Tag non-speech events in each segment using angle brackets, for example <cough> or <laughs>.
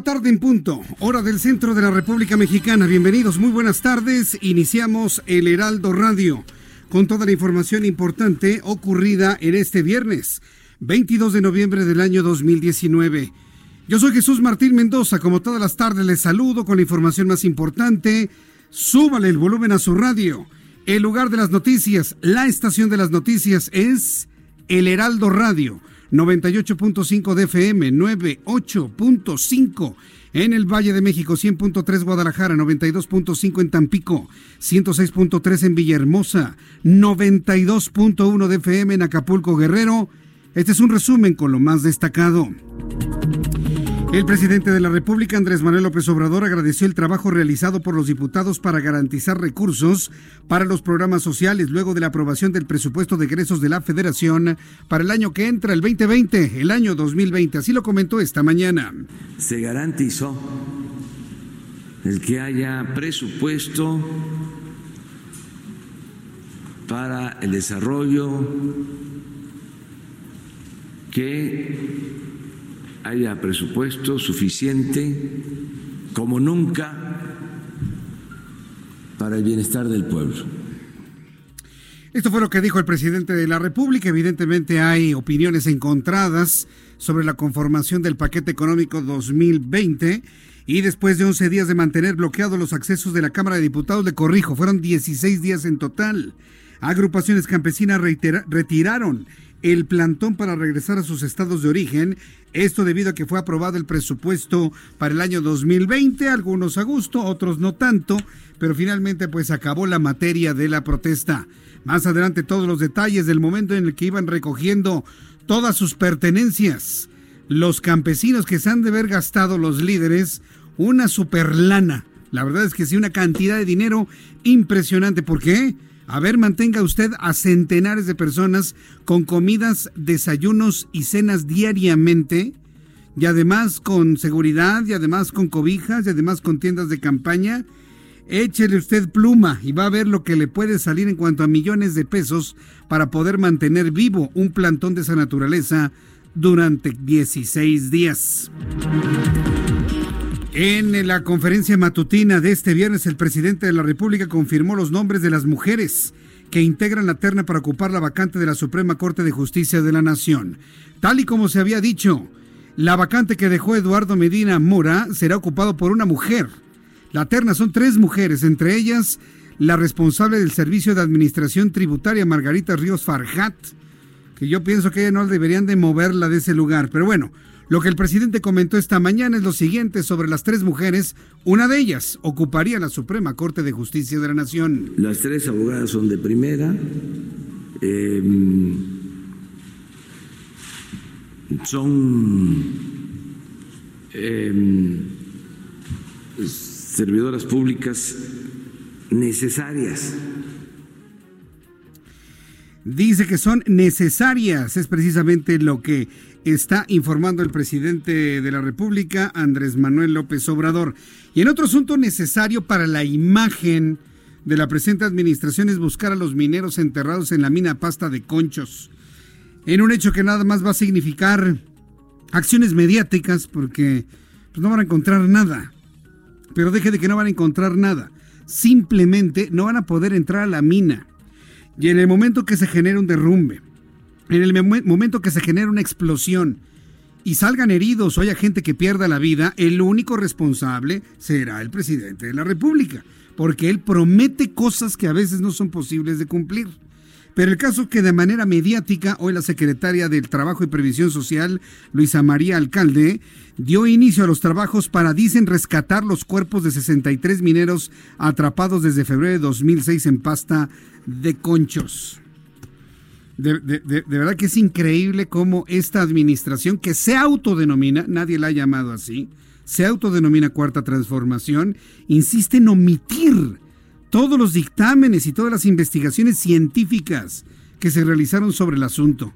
Tarde en punto, hora del centro de la República Mexicana. Bienvenidos, muy buenas tardes. Iniciamos el Heraldo Radio con toda la información importante ocurrida en este viernes, 22 de noviembre del año 2019. Yo soy Jesús Martín Mendoza, como todas las tardes les saludo con la información más importante. Súbale el volumen a su radio. El lugar de las noticias, la estación de las noticias es el Heraldo Radio 98.5 de FM, 98.5 en el Valle de México, 100.3 Guadalajara, 92.5 en Tampico, 106.3 en Villahermosa, 92.1 de FM en Acapulco Guerrero. Este es un resumen con lo más destacado. El presidente de la República, Andrés Manuel López Obrador, agradeció el trabajo realizado por los diputados para garantizar recursos para los programas sociales luego de la aprobación del presupuesto de egresos de la Federación para el año que entra, el 2020, el año 2020. Así lo comentó esta mañana. Se garantizó el que haya presupuesto para el desarrollo que haya presupuesto suficiente como nunca para el bienestar del pueblo. Esto fue lo que dijo el presidente de la República. Evidentemente hay opiniones encontradas sobre la conformación del paquete económico 2020 y después de 11 días de mantener bloqueados los accesos de la Cámara de Diputados, le corrijo, fueron 16 días en total. Agrupaciones campesinas retiraron el plantón para regresar a sus estados de origen. Esto debido a que fue aprobado el presupuesto para el año 2020, algunos a gusto, otros no tanto, pero finalmente pues acabó la materia de la protesta. Más adelante todos los detalles del momento en el que iban recogiendo todas sus pertenencias. Los campesinos que se han de haber gastado los líderes una superlana. La verdad es que sí, una cantidad de dinero impresionante. ¿Por qué? A ver, mantenga usted a centenares de personas con comidas, desayunos y cenas diariamente, y además con seguridad, y además con cobijas, y además con tiendas de campaña. Échele usted pluma y va a ver lo que le puede salir en cuanto a millones de pesos para poder mantener vivo un plantón de esa naturaleza durante 16 días. En la conferencia matutina de este viernes, el presidente de la República confirmó los nombres de las mujeres que integran la terna para ocupar la vacante de la Suprema Corte de Justicia de la Nación. Tal y como se había dicho, la vacante que dejó Eduardo Medina Mora será ocupado por una mujer. La terna son tres mujeres, entre ellas la responsable del Servicio de Administración Tributaria, Margarita Ríos Farjat, que yo pienso que ella no deberían de moverla de ese lugar. Pero bueno, lo que el presidente comentó esta mañana es lo siguiente sobre las tres mujeres. Una de ellas ocuparía la Suprema Corte de Justicia de la Nación. Las tres abogadas son de primera. Eh, son eh, servidoras públicas necesarias. Dice que son necesarias, es precisamente lo que está informando el presidente de la República, Andrés Manuel López Obrador. Y en otro asunto necesario para la imagen de la presente administración es buscar a los mineros enterrados en la mina pasta de conchos. En un hecho que nada más va a significar acciones mediáticas porque pues, no van a encontrar nada. pero deje de que no van a encontrar nada. Simplemente no van a poder entrar a la mina. Y en el momento que se genere un derrumbe, en el momento que se genere una explosión y salgan heridos o haya gente que pierda la vida, el único responsable será el presidente de la República, porque él promete cosas que a veces no son posibles de cumplir. Pero el caso que de manera mediática, hoy la secretaria del Trabajo y Previsión Social, Luisa María Alcalde, dio inicio a los trabajos para, dicen, rescatar los cuerpos de 63 mineros atrapados desde febrero de 2006 en pasta de conchos. De, verdad que es increíble cómo esta administración, que se autodenomina, nadie la ha llamado así, se autodenomina Cuarta Transformación, insiste en omitir todos los dictámenes y todas las investigaciones científicas que se realizaron sobre el asunto.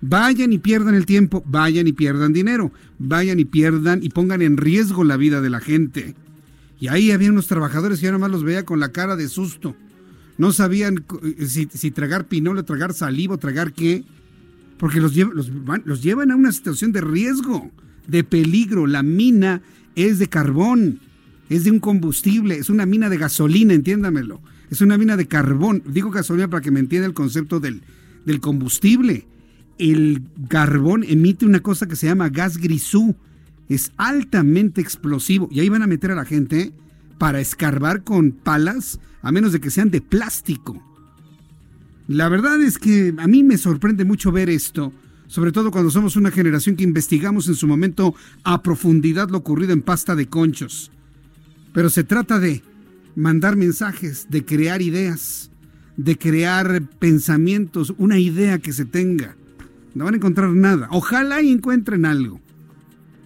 Vayan y pierdan el tiempo, vayan y pierdan dinero, vayan y pierdan y pongan en riesgo la vida de la gente. Y ahí había unos trabajadores y yo nomás los veía con la cara de susto. No sabían eh, si, tragar pinole, tragar saliva, tragar qué. Porque los, los, los llevan a una situación de riesgo, de peligro. La mina es de carbón es de un combustible, es una mina de gasolina, entiéndamelo. Es una mina de carbón. Digo gasolina para que me entienda el concepto del, del combustible. El carbón emite una cosa que se llama gas grisú. Es altamente explosivo. Y ahí van a meter a la gente para escarbar con palas, a menos de que sean de plástico. La verdad es que a mí me sorprende mucho ver esto, sobre todo cuando somos una generación que investigamos en su momento a profundidad lo ocurrido en pasta de conchos. Pero se trata de mandar mensajes, de crear ideas, de crear pensamientos, una idea que se tenga. No van a encontrar nada. Ojalá y encuentren algo,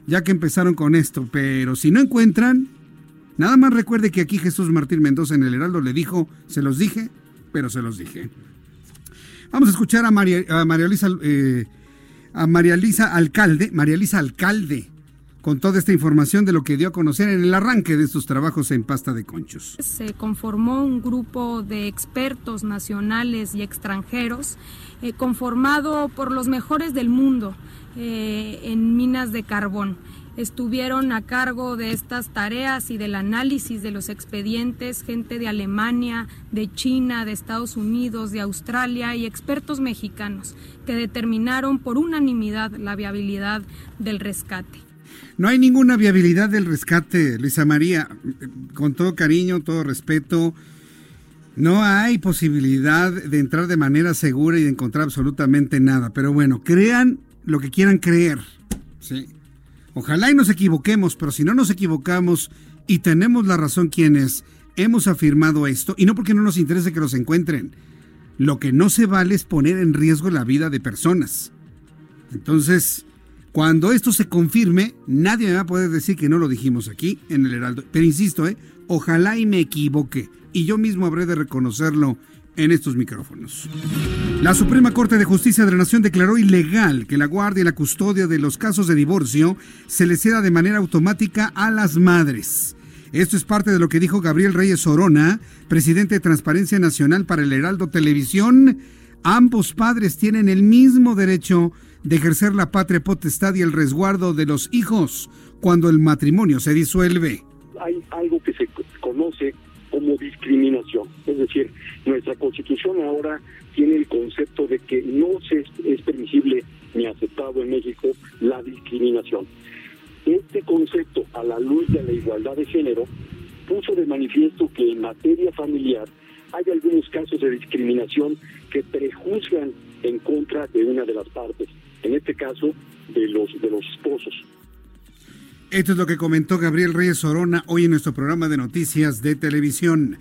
ya que empezaron con esto. Pero si no encuentran, nada más recuerde que aquí Jesús Martín Mendoza en el Heraldo le dijo, se los dije, pero se los dije. Vamos a escuchar a María, a Luisa, eh, a Alcalde, María Luisa Alcalde, con toda esta información de lo que dio a conocer en el arranque de sus trabajos en pasta de conchos. Se conformó un grupo de expertos nacionales y extranjeros eh, conformado por los mejores del mundo eh, en minas de carbón. Estuvieron a cargo de estas tareas y del análisis de los expedientes gente de Alemania, de China, de Estados Unidos, de Australia y expertos mexicanos que determinaron por unanimidad la viabilidad del rescate. No hay ninguna viabilidad del rescate, Luisa María. Con todo cariño, todo respeto, no hay posibilidad de entrar de manera segura y de encontrar absolutamente nada. Pero bueno, crean lo que quieran creer. ¿sí? Ojalá y nos equivoquemos, pero si no nos equivocamos y tenemos la razón quienes hemos afirmado esto, y no porque no nos interese que los encuentren, lo que no se vale es poner en riesgo la vida de personas. Entonces, cuando esto se confirme, nadie me va a poder decir que no lo dijimos aquí en el Heraldo. Pero insisto, ¿eh? ojalá y me equivoque. Y yo mismo habré de reconocerlo en estos micrófonos. La Suprema Corte de Justicia de la Nación declaró ilegal que la guardia y la custodia de los casos de divorcio se les ceda de manera automática a las madres. Esto es parte de lo que dijo Gabriel Reyes Orona, presidente de Transparencia Nacional para el Heraldo Televisión. Ambos padres tienen el mismo derecho de ejercer la patria potestad y el resguardo de los hijos cuando el matrimonio se disuelve. Hay algo que se conoce como discriminación, es decir, nuestra constitución ahora tiene el concepto de que no se es permisible ni aceptado en México la discriminación. Este concepto, a la luz de la igualdad de género, puso de manifiesto que en materia familiar hay algunos casos de discriminación que prejuzgan en contra de una de las partes en este caso de los, de los esposos. Esto es lo que comentó Gabriel Reyes Orona hoy en nuestro programa de noticias de televisión.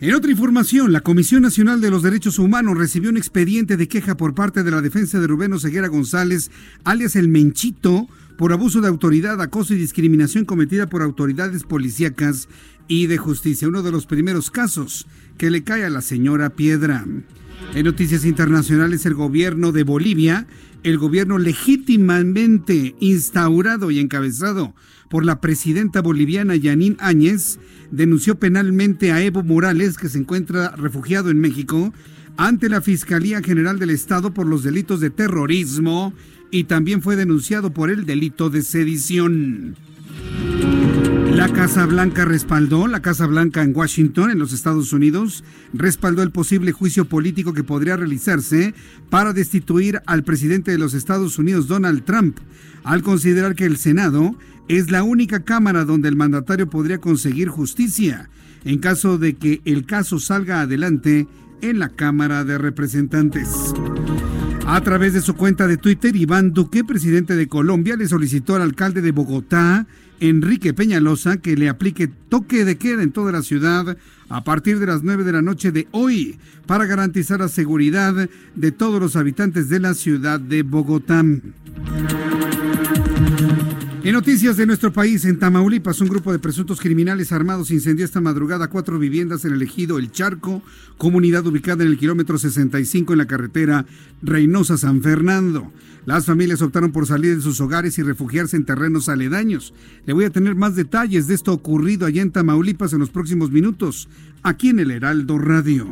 En otra información, la Comisión Nacional de los Derechos Humanos recibió un expediente de queja por parte de la defensa de Rubén Oseguera González, alias el Menchito, por abuso de autoridad, acoso y discriminación cometida por autoridades policíacas y de justicia. Uno de los primeros casos que le cae a la señora Piedra. En noticias internacionales, el gobierno de Bolivia el gobierno legítimamente instaurado y encabezado por la presidenta boliviana Yanín Áñez denunció penalmente a Evo Morales, que se encuentra refugiado en México, ante la Fiscalía General del Estado por los delitos de terrorismo y también fue denunciado por el delito de sedición. La Casa Blanca respaldó, la Casa Blanca en Washington, en los Estados Unidos, respaldó el posible juicio político que podría realizarse para destituir al presidente de los Estados Unidos, Donald Trump, al considerar que el Senado es la única cámara donde el mandatario podría conseguir justicia en caso de que el caso salga adelante en la Cámara de Representantes. A través de su cuenta de Twitter, Iván Duque, presidente de Colombia, le solicitó al alcalde de Bogotá, Enrique Peñalosa, que le aplique toque de queda en toda la ciudad a partir de las 9 de la noche de hoy para garantizar la seguridad de todos los habitantes de la ciudad de Bogotá. En noticias de nuestro país, en Tamaulipas, un grupo de presuntos criminales armados incendió esta madrugada cuatro viviendas en el ejido El Charco, comunidad ubicada en el kilómetro 65 en la carretera Reynosa-San Fernando. Las familias optaron por salir de sus hogares y refugiarse en terrenos aledaños. Le voy a tener más detalles de esto ocurrido allá en Tamaulipas en los próximos minutos, aquí en el Heraldo Radio.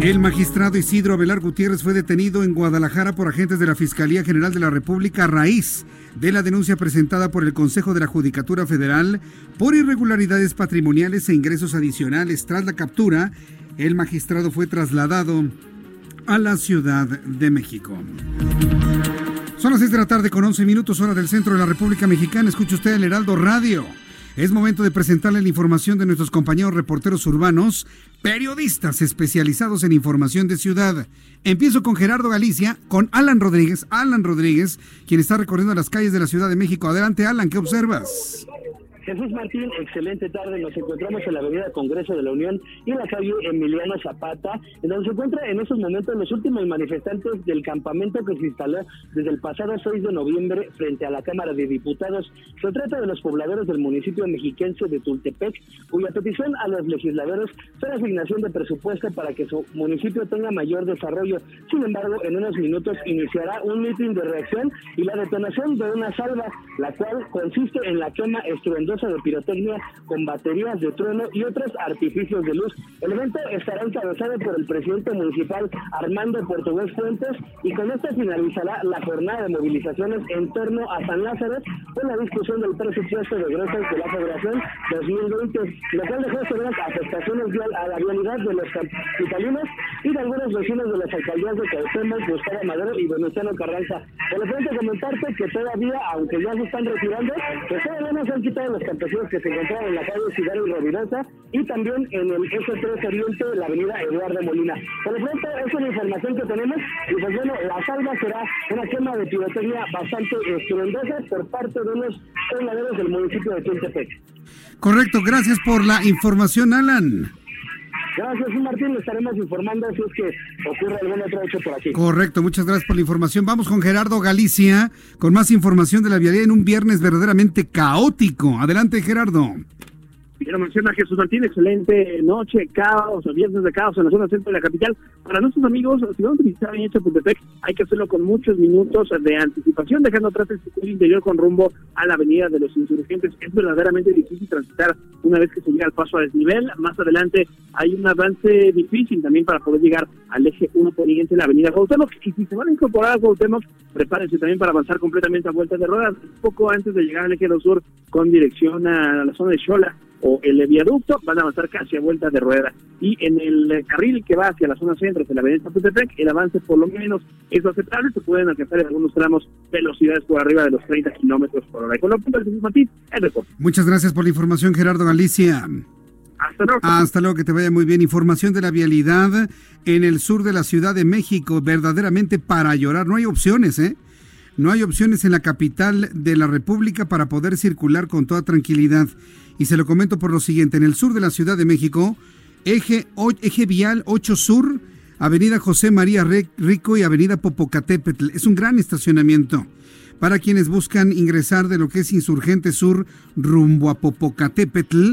El magistrado Isidro Abelar Gutiérrez fue detenido en Guadalajara por agentes de la Fiscalía General de la República raíz de la denuncia presentada por el Consejo de la Judicatura Federal por irregularidades patrimoniales e ingresos adicionales. Tras la captura, el magistrado fue trasladado a la Ciudad de México. Son las 6 de la tarde con 11 minutos hora del centro de la República Mexicana. Escucha usted el Heraldo Radio. Es momento de presentarle la información de nuestros compañeros reporteros urbanos, periodistas especializados en información de ciudad. Empiezo con Gerardo Galicia, con Alan Rodríguez, Alan Rodríguez, quien está recorriendo las calles de la Ciudad de México. Adelante, Alan, ¿qué observas? Jesús Martín, excelente tarde. Nos encontramos en la Avenida Congreso de la Unión y en la calle Emiliano Zapata, en donde se encuentran en estos momentos los últimos manifestantes del campamento que se instaló desde el pasado 6 de noviembre frente a la Cámara de Diputados. Se trata de los pobladores del municipio mexiquense de Tultepec, cuya petición a los legisladores fue la asignación de presupuesto para que su municipio tenga mayor desarrollo. Sin embargo, en unos minutos iniciará un mitin de reacción y la detonación de una salva, la cual consiste en la quema estruendosa de pirotecnia con baterías de trueno y otros artificios de luz. El evento estará encabezado por el presidente municipal Armando Portugués Fuentes y con esto finalizará la jornada de movilizaciones en torno a San Lázaro con la discusión del presupuesto de egresos de la Federación 2020, lo cual dejó severas afectaciones a la vialidad de los capitalinos y de algunos vecinos de las alcaldías de Caucemas, Gustavo Madero y Venustiano Carranza. Por lo comentarte que todavía, aunque ya se están retirando, pues todavía no se han quitado los que se encontraban en la calle Ciudad y Rovirosa y también en el S3 Oriente de la avenida Eduardo Molina. Por lo pronto, esa es la información que tenemos y pues bueno, la salva será una quema de pirotecnia bastante estruendosa por parte de los pobladores del municipio de Chiltepec. Correcto, gracias por la información, Alan. Gracias, Martín. Le estaremos informando si es que ocurre algún otro hecho por aquí. Correcto, muchas gracias por la información. Vamos con Gerardo Galicia con más información de la vialidad en un viernes verdaderamente caótico. Adelante, Gerardo. Bien, menciona Jesús Martín, excelente noche, caos, viernes de caos en la zona centro de la capital. Para nuestros amigos, si van a utilizar en Chapultepec, hay que hacerlo con muchos minutos de anticipación, dejando atrás el circuito interior con rumbo a la avenida de los insurgentes. Es verdaderamente difícil transitar una vez que se llega al paso a desnivel. Más adelante hay un avance difícil también para poder llegar al eje 1 poniente de la avenida Cuauhtémoc. Y si se van a incorporar a Cuauhtémoc, prepárense también para avanzar completamente a vuelta de ruedas, poco antes de llegar al eje 2 sur con dirección a la zona de Xola o el viaducto van a avanzar casi a vuelta de rueda. Y en el carril que va hacia la zona centro, de la avenida Chapultepec, el avance por lo menos es aceptable, se pueden alcanzar en algunos tramos velocidades por arriba de los 30 kilómetros por hora. Y con lo del Martín, el reporte. Muchas gracias por la información, Gerardo Galicia. Hasta luego. Hasta luego, que te vaya muy bien. Información de la vialidad en el sur de la Ciudad de México, verdaderamente para llorar. No hay opciones, ¿eh? No hay opciones en la capital de la República para poder circular con toda tranquilidad. Y se lo comento por lo siguiente, en el sur de la Ciudad de México, eje, eje vial 8 Sur, Avenida José María Rico y Avenida Popocatépetl. Es un gran estacionamiento para quienes buscan ingresar de lo que es Insurgente Sur rumbo a Popocatépetl.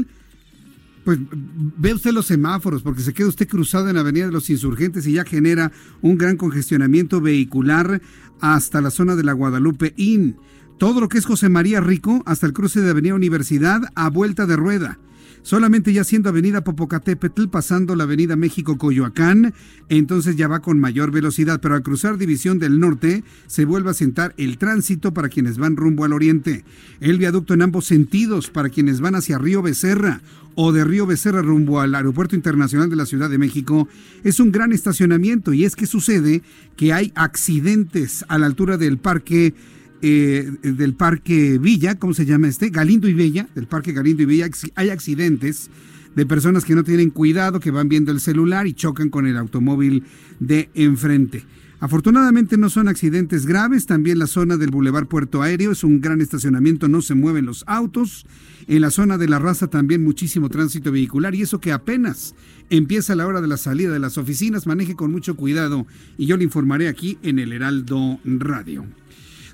Pues ve usted los semáforos, porque se queda usted cruzado en la Avenida de los Insurgentes y ya genera un gran congestionamiento vehicular hasta la zona de la Guadalupe Inn todo lo que es José María Rico hasta el cruce de Avenida Universidad a vuelta de rueda. solamente ya siendo Avenida Popocatépetl, pasando la Avenida México Coyoacán, entonces ya va con mayor velocidad, pero al cruzar División del Norte se vuelve a sentar el tránsito para quienes van rumbo al oriente. El viaducto en ambos sentidos para quienes van hacia Río Becerra o de Río Becerra rumbo al Aeropuerto Internacional de la Ciudad de México es un gran estacionamiento y es que sucede que hay accidentes a la altura del parque eh, del Parque Villa, ¿cómo se llama este? Galindo y Bella, del Parque Galindo y Bella, hay accidentes de personas que no tienen cuidado, que van viendo el celular y chocan con el automóvil de enfrente. Afortunadamente no son accidentes graves, también la zona del Boulevard Puerto Aéreo es un gran estacionamiento, no se mueven los autos. En la zona de la raza también muchísimo tránsito vehicular y eso que apenas empieza la hora de la salida de las oficinas, maneje con mucho cuidado y yo le informaré aquí en el Heraldo Radio.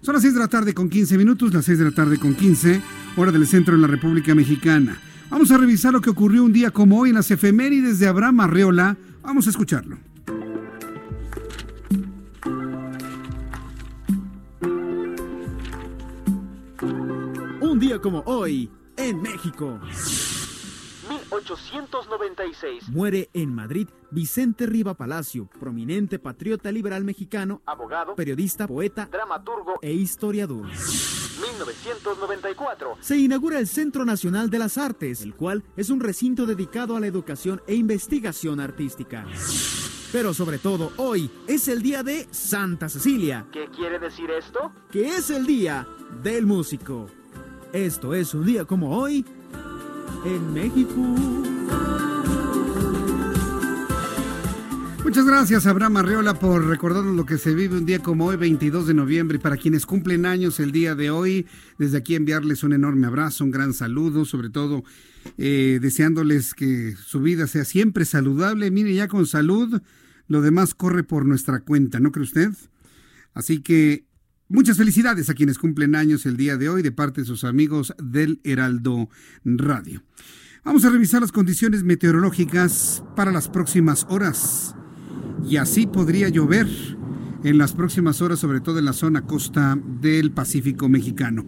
Son las 6 de la tarde con 15 minutos, las 6 de la tarde con 15, hora del centro de la República Mexicana. Vamos a revisar lo que ocurrió un día como hoy en las efemérides de Abraham Arreola. Vamos a escucharlo. Un día como hoy en México. 1896. Muere en Madrid Vicente Riva Palacio, prominente patriota liberal mexicano, abogado, periodista, poeta, dramaturgo e historiador. 1994. Se inaugura el Centro Nacional de las Artes, el cual es un recinto dedicado a la educación e investigación artística. Pero sobre todo, hoy es el día de Santa Cecilia. ¿Qué quiere decir esto? Que es el día del músico. Esto es un día como hoy en México. Muchas gracias, Abraham Arreola, por recordarnos lo que se vive un día como hoy, 22 de noviembre. Y para quienes cumplen años el día de hoy, desde aquí enviarles un enorme abrazo, un gran saludo, sobre todo eh, deseándoles que su vida sea siempre saludable. Mire, ya con salud, lo demás corre por nuestra cuenta, ¿no cree usted? Así que Muchas felicidades a quienes cumplen años el día de hoy de parte de sus amigos del Heraldo Radio. Vamos a revisar las condiciones meteorológicas para las próximas horas. Y así podría llover en las próximas horas, sobre todo en la zona costa del Pacífico mexicano.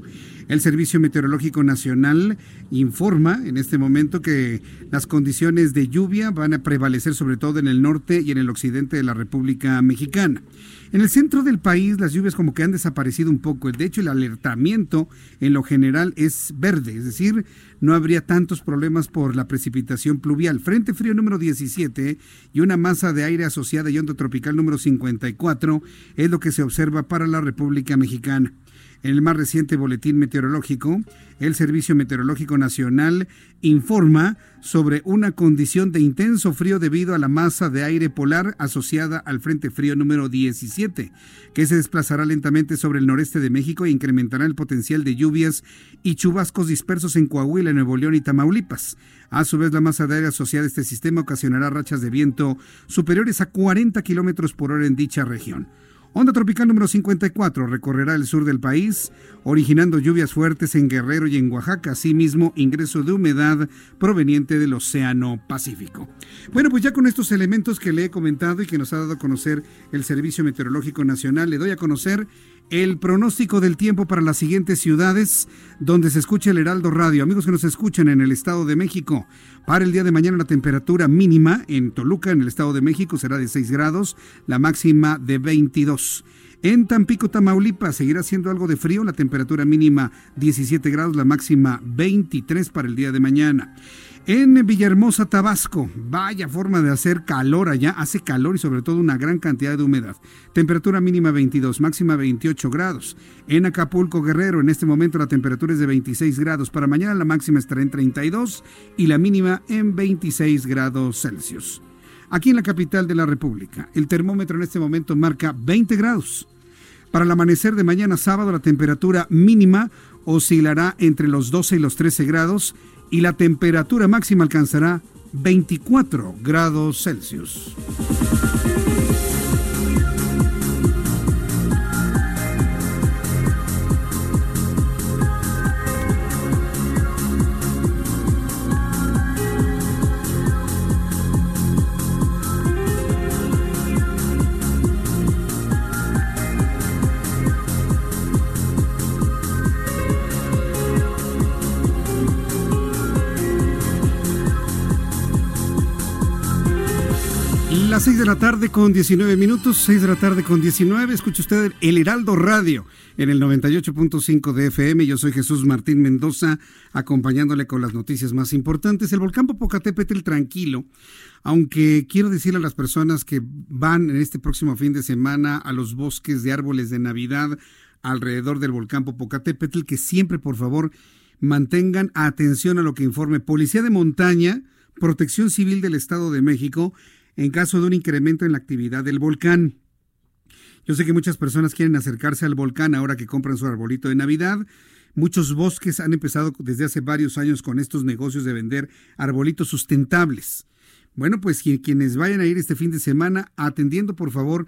El Servicio Meteorológico Nacional informa en este momento que las condiciones de lluvia van a prevalecer sobre todo en el norte y en el occidente de la República Mexicana. En el centro del país las lluvias como que han desaparecido un poco. De hecho, el alertamiento en lo general es verde, es decir, no habría tantos problemas por la precipitación pluvial. Frente frío número 17 y una masa de aire asociada y onda tropical número 54 es lo que se observa para la República Mexicana. En el más reciente boletín meteorológico, el Servicio Meteorológico Nacional informa sobre una condición de intenso frío debido a la masa de aire polar asociada al Frente Frío número 17, que se desplazará lentamente sobre el noreste de México e incrementará el potencial de lluvias y chubascos dispersos en Coahuila, Nuevo León y Tamaulipas. A su vez, la masa de aire asociada a este sistema ocasionará rachas de viento superiores a 40 kilómetros por hora en dicha región. Onda tropical número 54 recorrerá el sur del país, originando lluvias fuertes en Guerrero y en Oaxaca, asimismo ingreso de humedad proveniente del Océano Pacífico. Bueno, pues ya con estos elementos que le he comentado y que nos ha dado a conocer el Servicio Meteorológico Nacional, le doy a conocer el pronóstico del tiempo para las siguientes ciudades donde se escucha el Heraldo Radio. Amigos que nos escuchan en el Estado de México, para el día de mañana la temperatura mínima en Toluca, en el Estado de México, será de 6 grados, la máxima de 22. En Tampico, Tamaulipas, seguirá siendo algo de frío, la temperatura mínima 17 grados, la máxima 23 para el día de mañana. En Villahermosa, Tabasco, vaya forma de hacer calor allá, hace calor y sobre todo una gran cantidad de humedad. Temperatura mínima 22, máxima 28 grados. En Acapulco, Guerrero, en este momento la temperatura es de 26 grados. Para mañana la máxima estará en 32 y la mínima en 26 grados Celsius. Aquí en la capital de la República, el termómetro en este momento marca 20 grados. Para el amanecer de mañana sábado la temperatura mínima oscilará entre los 12 y los 13 grados y la temperatura máxima alcanzará 24 grados Celsius. Las 6 de la tarde con 19 minutos, 6 de la tarde con 19. Escucha usted el Heraldo Radio en el 98.5 de FM. Yo soy Jesús Martín Mendoza, acompañándole con las noticias más importantes. El volcán Popocatépetl tranquilo, aunque quiero decirle a las personas que van en este próximo fin de semana a los bosques de árboles de Navidad alrededor del volcán Popocatépetl que siempre, por favor, mantengan atención a lo que informe Policía de Montaña, Protección Civil del Estado de México en caso de un incremento en la actividad del volcán. Yo sé que muchas personas quieren acercarse al volcán ahora que compran su arbolito de Navidad. Muchos bosques han empezado desde hace varios años con estos negocios de vender arbolitos sustentables. Bueno, pues quienes vayan a ir este fin de semana, atendiendo por favor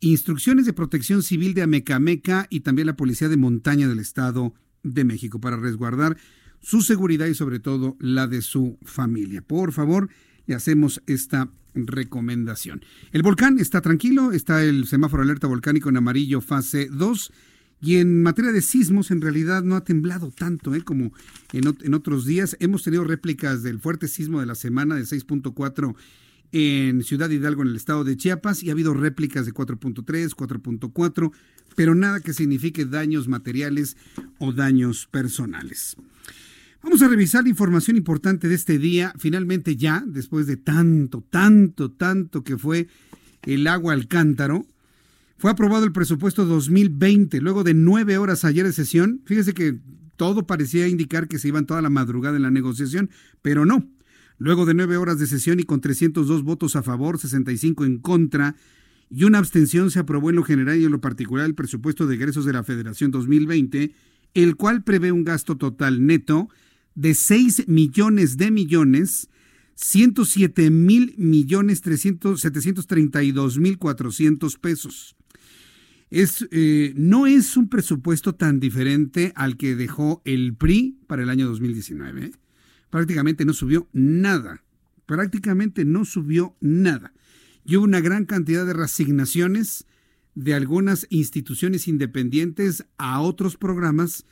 instrucciones de protección civil de Amecameca y también la Policía de Montaña del Estado de México para resguardar su seguridad y sobre todo la de su familia. Por favor, le hacemos esta recomendación. El volcán está tranquilo, está el semáforo alerta volcánico en amarillo fase 2 y en materia de sismos en realidad no ha temblado tanto ¿eh? como en, en, otros días. Hemos tenido réplicas del fuerte sismo de la semana de 6.4 en Ciudad Hidalgo en el estado de Chiapas y ha habido réplicas de 4.3, 4.4, pero nada que signifique daños materiales o daños personales. Vamos a revisar la información importante de este día. Finalmente ya, después de tanto, tanto, tanto que fue el agua al cántaro, fue aprobado el presupuesto 2020 luego de nueve horas ayer de sesión. Fíjese que todo parecía indicar que se iban toda la madrugada en la negociación, pero no. Luego de nueve horas de sesión y con 302 votos a favor, 65 en contra y una abstención, se aprobó en lo general y en lo particular el presupuesto de egresos de la Federación 2020, el cual prevé un gasto total neto de 6 millones de millones, 107 mil millones 732 mil 400 pesos. Es, eh, no es un presupuesto tan diferente al que dejó el PRI para el año 2019. ¿eh? Prácticamente no subió nada. Prácticamente no subió nada. Y hubo una gran cantidad de resignaciones de algunas instituciones independientes a otros programas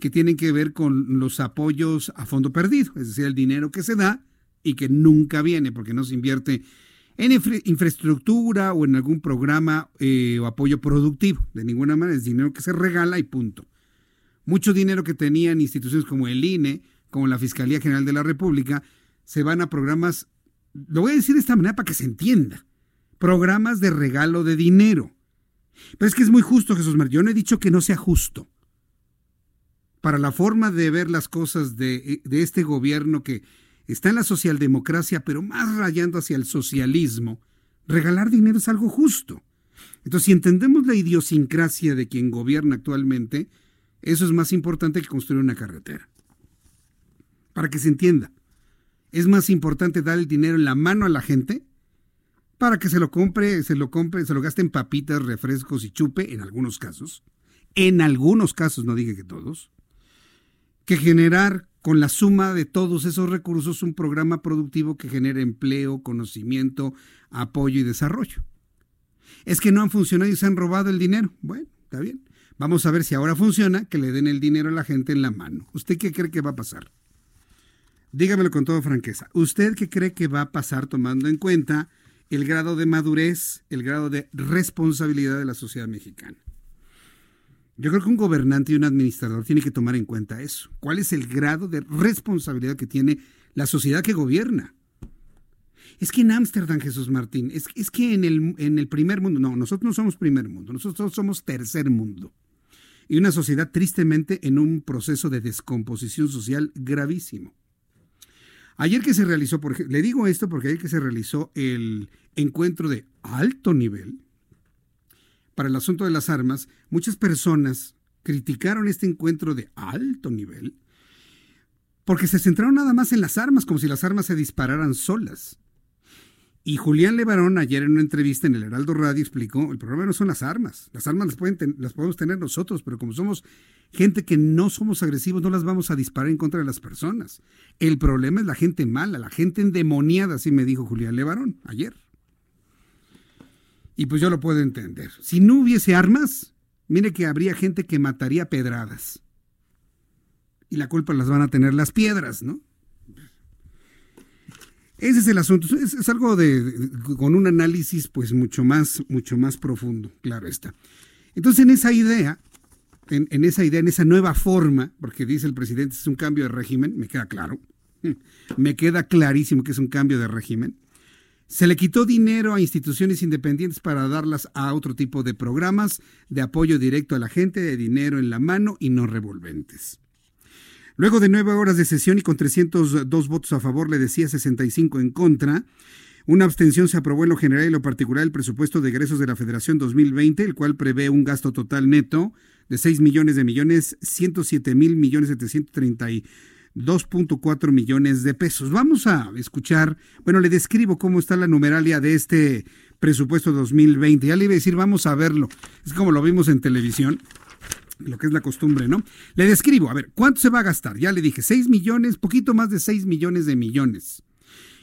que tienen que ver con los apoyos a fondo perdido, es decir, el dinero que se da y que nunca viene porque no se invierte en infraestructura o en algún programa eh, o apoyo productivo. De ninguna manera es dinero que se regala y punto. Mucho dinero que tenían instituciones como el INE, como la Fiscalía General de la República, se van a programas, lo voy a decir de esta manera para que se entienda, programas de regalo de dinero. Pero es que es muy justo, Jesús María. Yo no he dicho que no sea justo para la forma de ver las cosas de, este gobierno que está en la socialdemocracia, pero más rayando hacia el socialismo, regalar dinero es algo justo. Entonces, si entendemos la idiosincrasia de quien gobierna actualmente, eso es más importante que construir una carretera. Para que se entienda, es más importante dar el dinero en la mano a la gente para que se lo compre, se lo compre, se lo gaste en papitas, refrescos y chupe, en algunos casos. En algunos casos, no dije que todos que generar con la suma de todos esos recursos un programa productivo que genere empleo, conocimiento, apoyo y desarrollo. Es que no han funcionado y se han robado el dinero. Bueno, está bien. Vamos a ver si ahora funciona, que le den el dinero a la gente en la mano. ¿Usted qué cree que va a pasar? Dígamelo con toda franqueza. ¿Usted qué cree que va a pasar tomando en cuenta el grado de madurez, el grado de responsabilidad de la sociedad mexicana? Yo creo que un gobernante y un administrador tiene que tomar en cuenta eso. ¿Cuál es el grado de responsabilidad que tiene la sociedad que gobierna? Es que en Ámsterdam, Jesús Martín, es, es que en el, en el primer mundo, no, nosotros no somos primer mundo, nosotros somos tercer mundo. Y una sociedad tristemente en un proceso de descomposición social gravísimo. Ayer que se realizó, por, le digo esto porque ayer que se realizó el encuentro de alto nivel, para el asunto de las armas, muchas personas criticaron este encuentro de alto nivel porque se centraron nada más en las armas, como si las armas se dispararan solas. Y Julián Levarón ayer en una entrevista en el Heraldo Radio explicó, el problema no son las armas, las armas las, pueden las podemos tener nosotros, pero como somos gente que no somos agresivos, no las vamos a disparar en contra de las personas. El problema es la gente mala, la gente endemoniada, así me dijo Julián Levarón ayer. Y pues yo lo puedo entender. Si no hubiese armas, mire que habría gente que mataría pedradas. Y la culpa las van a tener las piedras, ¿no? Ese es el asunto. Es, algo de, con un análisis pues mucho más, mucho más profundo, claro está. Entonces en esa idea, en, en, esa idea, en esa nueva forma, porque dice el presidente es un cambio de régimen, me queda claro, <laughs> me queda clarísimo que es un cambio de régimen. Se le quitó dinero a instituciones independientes para darlas a otro tipo de programas de apoyo directo a la gente, de dinero en la mano y no revolventes. Luego de nueve horas de sesión y con 302 votos a favor, le decía 65 en contra, una abstención se aprobó en lo general y lo particular el presupuesto de egresos de la Federación 2020, el cual prevé un gasto total neto de 6 millones de millones, 107 mil millones 2.4 millones de pesos. Vamos a escuchar, bueno, le describo cómo está la numeralia de este presupuesto 2020. Ya le iba a decir, vamos a verlo. Es como lo vimos en televisión, lo que es la costumbre, ¿no? Le describo, a ver, ¿cuánto se va a gastar? Ya le dije, 6 millones, poquito más de 6 millones de millones.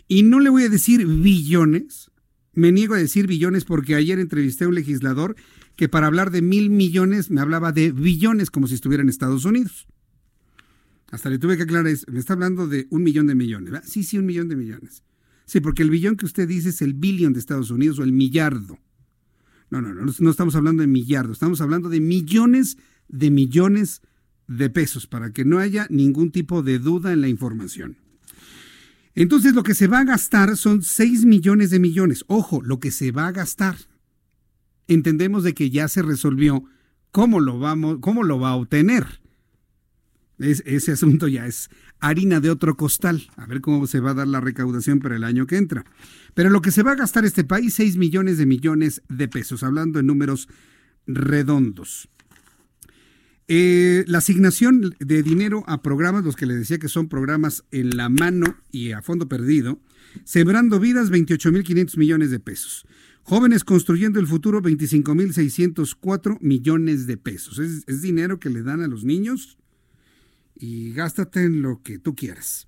Y no le voy a decir billones, me niego a decir billones porque ayer entrevisté a un legislador que para hablar de mil millones me hablaba de billones como si estuviera en Estados Unidos. Hasta le tuve que aclarar eso. Me está hablando de un millón de millones. ¿verdad? Sí, sí, un millón de millones. Sí, porque el billón que usted dice es el billón de Estados Unidos o el millardo. No, no, no, no estamos hablando de millardo, estamos hablando de millones de millones de pesos para que no haya ningún tipo de duda en la información. Entonces lo que se va a gastar son 6 millones de millones. Ojo, lo que se va a gastar. Entendemos de que ya se resolvió cómo lo, vamos, cómo lo va a obtener ese asunto ya es harina de otro costal. A ver cómo se va a dar la recaudación para el año que entra. Pero lo que se va a gastar este país, 6 millones de millones de pesos, hablando en números redondos. Eh, la asignación de dinero a programas, los que le decía que son programas en la mano y a fondo perdido, Sembrando Vidas, 28.500 millones de pesos. Jóvenes Construyendo el Futuro, 25.604 millones de pesos. es dinero que le dan a los niños y gástate en lo que tú quieras.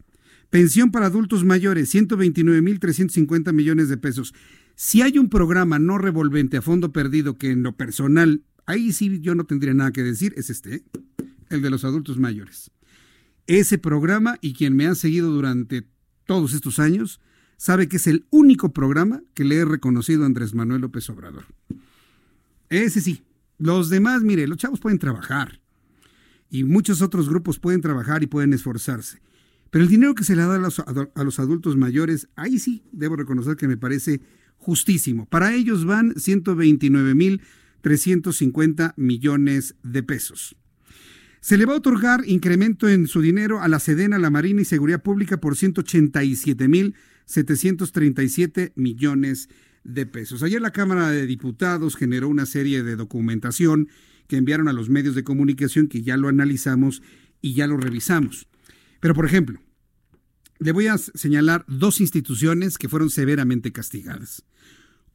Pensión para adultos mayores, 129.350 millones de pesos. Si hay un programa no revolvente a fondo perdido que en lo personal, ahí sí yo no tendría nada que decir, es este, el de los adultos mayores. Ese programa y quien me ha seguido durante todos estos años sabe que es el único programa que le he reconocido a Andrés Manuel López Obrador. Ese sí. Los demás, mire, los chavos pueden trabajar y muchos otros grupos pueden trabajar y pueden esforzarse. Pero el dinero que se le da a los, a los adultos mayores, ahí sí debo reconocer que me parece justísimo. Para ellos van 129.350 millones de pesos. Se le va a otorgar incremento en su dinero a la Sedena, la Marina y Seguridad Pública por 187.737 millones de pesos. Ayer la Cámara de Diputados generó una serie de documentación que enviaron a los medios de comunicación que ya lo analizamos y ya lo revisamos. Pero, por ejemplo, le voy a señalar dos instituciones que fueron severamente castigadas.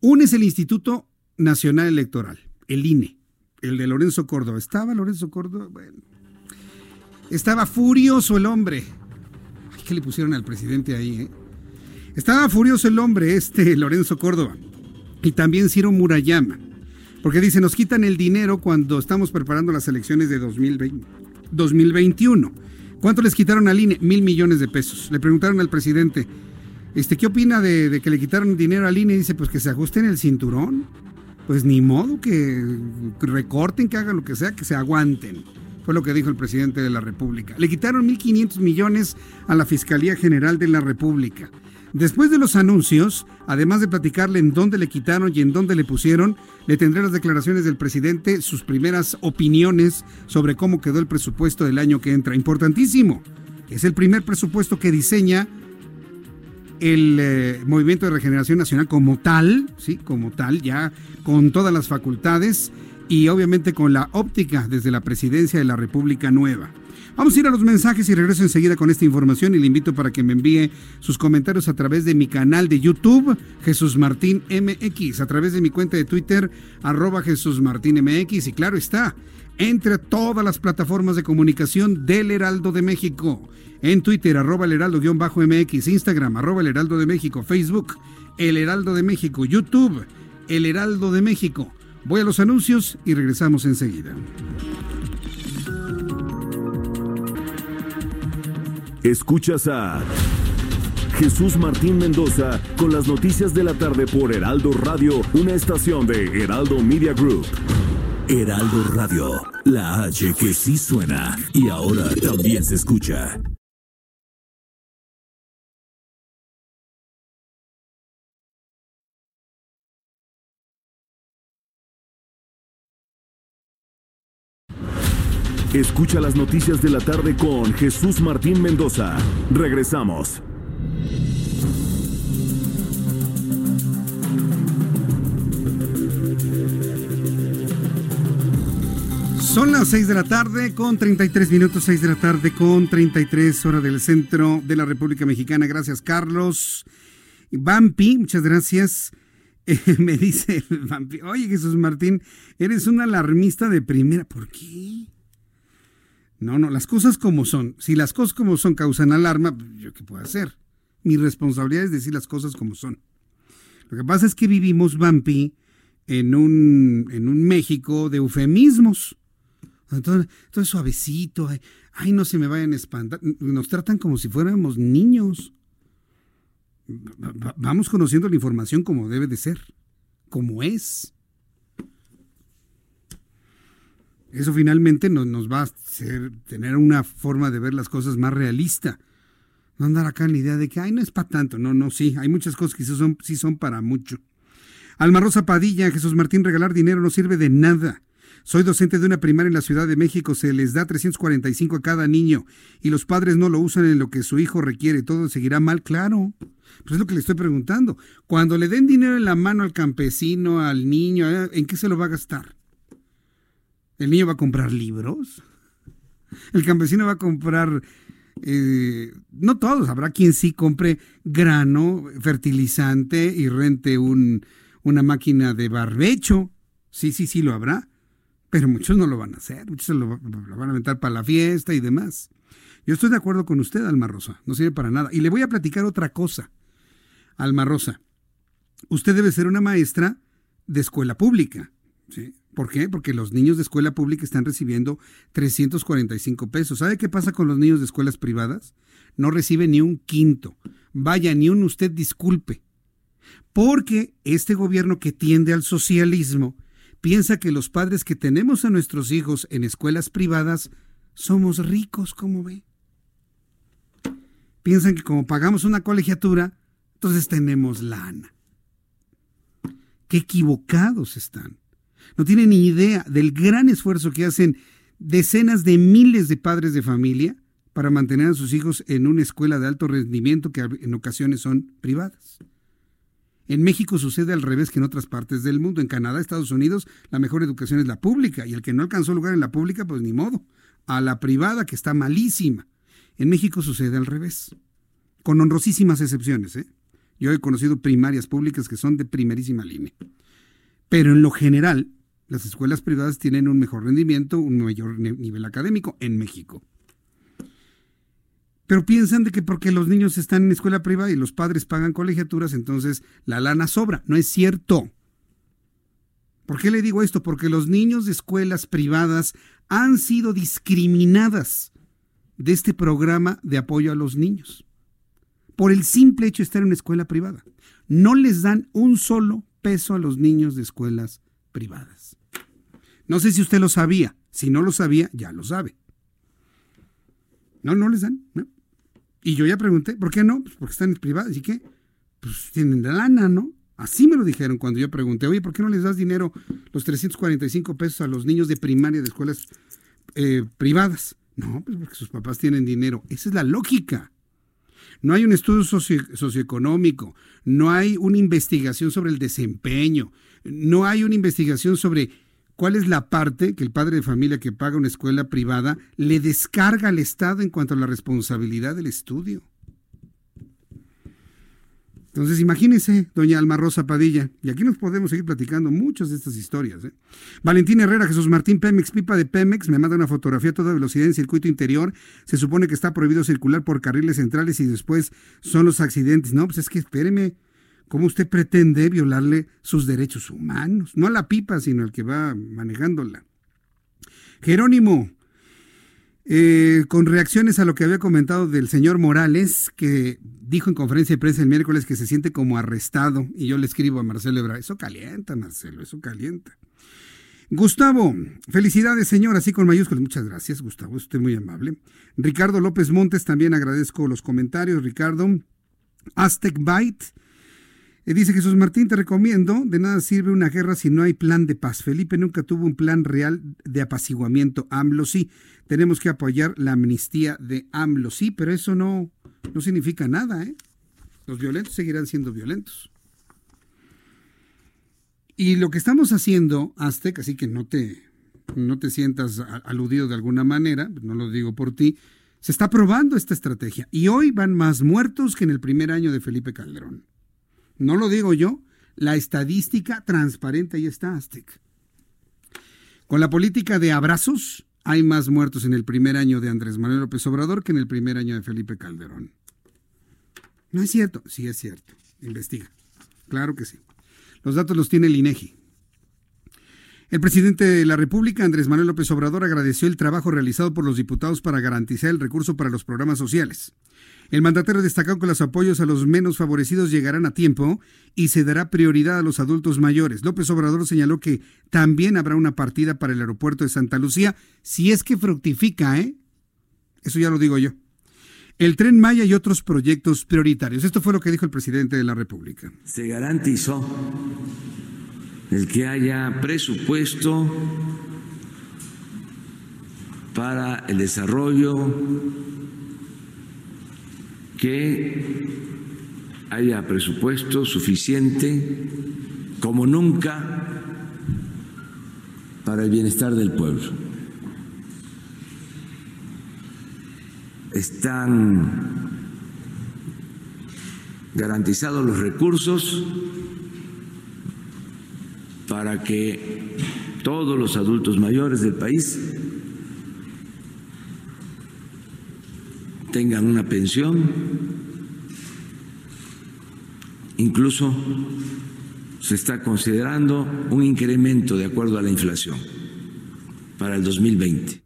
Una es el Instituto Nacional Electoral, el INE, el de Lorenzo Córdoba. ¿Estaba Lorenzo Córdoba? Bueno. Estaba furioso el hombre. Ay, ¿Qué le pusieron al presidente ahí? Eh? Estaba furioso el hombre, este Lorenzo Córdoba. Y también Ciro Murayama. Porque dice, nos quitan el dinero cuando estamos preparando las elecciones de 2020, 2021. ¿Cuánto les quitaron al INE? Mil millones de pesos. Le preguntaron al presidente, este, ¿qué opina de, que le quitaron dinero al INE? Y dice, pues que se ajusten el cinturón. Pues ni modo que recorten, que hagan lo que sea, que se aguanten. Fue lo que dijo el presidente de la República. Le quitaron 1.500 millones a la Fiscalía General de la República. Después de los anuncios, además de platicarle en dónde le quitaron y en dónde le pusieron, le tendré las declaraciones del presidente, sus primeras opiniones sobre cómo quedó el presupuesto del año que entra. Importantísimo. Es el primer presupuesto que diseña el eh, Movimiento de Regeneración Nacional como tal, sí, como tal, ya con todas las facultades y obviamente con la óptica desde la presidencia de la República Nueva. Vamos a ir a los mensajes y regreso enseguida con esta información y le invito para que me envíe sus comentarios a través de mi canal de YouTube, Jesús Martín MX, a través de mi cuenta de Twitter, arroba Jesús Martín y claro está, entre todas las plataformas de comunicación del Heraldo de México. En Twitter, arroba el heraldo-mx, Instagram, arroba el heraldo de México, Facebook, el heraldo de México, YouTube, el heraldo de México. Voy a los anuncios y regresamos enseguida. Escuchas a Jesús Martín Mendoza con las noticias de la tarde por Heraldo Radio, una estación de Heraldo Media Group. Heraldo Radio, la H que sí suena y ahora también se escucha. Escucha las noticias de la tarde con Jesús Martín Mendoza. Regresamos. Son las 6 de la tarde con 33 minutos, 6 de la tarde con 33 horas del centro de la República Mexicana. Gracias, Carlos. Vampi, muchas gracias. <laughs> Eh, me dice el Vampi, oye Jesús Martín, eres un alarmista de primera. ¿Por qué? No, no, las cosas como son. Si las cosas como son causan alarma, ¿yo qué puedo hacer? Mi responsabilidad es decir las cosas como son. Lo que pasa es que vivimos, Vampi, en un, en un México de eufemismos. Entonces, todo suavecito, ay, ay, no se me vayan a espantar. Nos tratan como si fuéramos niños. Vamos conociendo la información como debe de ser, como es. Eso finalmente nos, nos va a tener una forma de ver las cosas más realista. No andar acá en la idea de que, ay, no es para tanto. No, no, sí, hay muchas cosas que sí son, sí son para mucho. Alma Rosa Padilla, Jesús Martín, regalar dinero no sirve de nada. Soy docente de una primaria en la Ciudad de México, se les da 345 a cada niño y los padres no lo usan en lo que su hijo requiere, todo seguirá mal, claro. Pues es lo que le estoy preguntando. Cuando le den dinero en la mano al campesino, al niño, ¿eh? ¿en qué se lo va a gastar? ¿El niño va a comprar libros? ¿El campesino va a comprar... Eh, no todos, habrá quien sí compre grano, fertilizante y rente un, una máquina de barbecho. Sí, sí, sí lo habrá pero muchos no lo van a hacer, muchos se lo, van a aventar para la fiesta y demás. Yo estoy de acuerdo con usted, Alma Rosa, no sirve para nada. Y le voy a platicar otra cosa, Alma Rosa. Usted debe ser una maestra de escuela pública. ¿sí? ¿Por qué? Porque los niños de escuela pública están recibiendo 345 pesos. ¿Sabe qué pasa con los niños de escuelas privadas? No reciben ni un quinto. Vaya, ni un usted disculpe. Porque este gobierno que tiende al socialismo piensa que los padres que tenemos a nuestros hijos en escuelas privadas somos ricos, como ve. Piensan que como pagamos una colegiatura, entonces tenemos lana. Qué equivocados están. No tienen ni idea del gran esfuerzo que hacen decenas de miles de padres de familia para mantener a sus hijos en una escuela de alto rendimiento que en ocasiones son privadas. En México sucede al revés que en otras partes del mundo. En Canadá, Estados Unidos, la mejor educación es la pública y el que no alcanzó lugar en la pública, pues ni modo. A la privada, que está malísima. En México sucede al revés. Con honrosísimas excepciones. ¿eh? Yo he conocido primarias públicas que son de primerísima línea. Pero en lo general, las escuelas privadas tienen un mejor rendimiento, un mayor nivel académico en México. Pero piensan de que porque los niños están en escuela privada y los padres pagan colegiaturas, entonces la lana sobra. No es cierto. ¿Por qué le digo esto? Porque los niños de escuelas privadas han sido discriminadas de este programa de apoyo a los niños. Por el simple hecho de estar en una escuela privada. No les dan un solo peso a los niños de escuelas privadas. No sé si usted lo sabía. Si no lo sabía, ya lo sabe. No, no les dan. ¿no? Y yo ya pregunté, ¿por qué no? Pues porque están privadas. ¿Y qué? Pues tienen lana, ¿no? Así me lo dijeron cuando yo pregunté, oye, ¿por qué no les das dinero, los 345 pesos a los niños de primaria de escuelas eh, privadas? No, pues porque sus papás tienen dinero. Esa es la lógica. No hay un estudio socioeconómico, no hay una investigación sobre el desempeño, no hay una investigación sobre ¿Cuál es la parte que el padre de familia que paga una escuela privada le descarga al Estado en cuanto a la responsabilidad del estudio? Entonces, imagínese, doña Alma Rosa Padilla, y aquí nos podemos seguir platicando muchas de estas historias. ¿eh? Valentín Herrera, Jesús Martín Pemex, pipa de Pemex, me manda una fotografía a toda velocidad en circuito interior. Se supone que está prohibido circular por carriles centrales y después son los accidentes. No, pues es que espéreme, ¿Cómo usted pretende violarle sus derechos humanos? No a la pipa, sino al que va manejándola. Jerónimo, eh, con reacciones a lo que había comentado del señor Morales, que dijo en conferencia de prensa el miércoles que se siente como arrestado y yo le escribo a Marcelo Ebrard, eso calienta, Marcelo, eso calienta. Gustavo, felicidades señor, así con mayúsculas. Muchas gracias, Gustavo, usted muy amable. Ricardo López Montes, también agradezco los comentarios. Ricardo, Aztec Byte, dice Jesús Martín, te recomiendo, de nada sirve una guerra si no hay plan de paz. Felipe nunca tuvo un plan real de apaciguamiento. AMLO sí, tenemos que apoyar la amnistía de AMLO sí, pero eso no, no significa nada. ¿eh? Los violentos seguirán siendo violentos. Y lo que estamos haciendo, Aztec, así que no te, no te sientas aludido de alguna manera, no lo digo por ti, se está probando esta estrategia. Y hoy van más muertos que en el primer año de Felipe Calderón. No lo digo yo, la estadística transparente ahí está, Aztec. Con la política de abrazos, hay más muertos en el primer año de Andrés Manuel López Obrador que en el primer año de Felipe Calderón. No es cierto, sí es cierto. Investiga. Claro que sí. Los datos los tiene el INEGI. El presidente de la República, Andrés Manuel López Obrador, agradeció el trabajo realizado por los diputados para garantizar el recurso para los programas sociales. El mandatario destacó que los apoyos a los menos favorecidos llegarán a tiempo y se dará prioridad a los adultos mayores. López Obrador señaló que también habrá una partida para el aeropuerto de Santa Lucía, si es que fructifica, ¿eh? Eso ya lo digo yo el tren Maya y otros proyectos prioritarios. Esto fue lo que dijo el presidente de la República. Se garantizó el que haya presupuesto para el desarrollo, que haya presupuesto suficiente como nunca para el bienestar del pueblo. están garantizados los recursos para que todos los adultos mayores del país tengan una pensión, incluso se está considerando un incremento de acuerdo a la inflación para el 2020.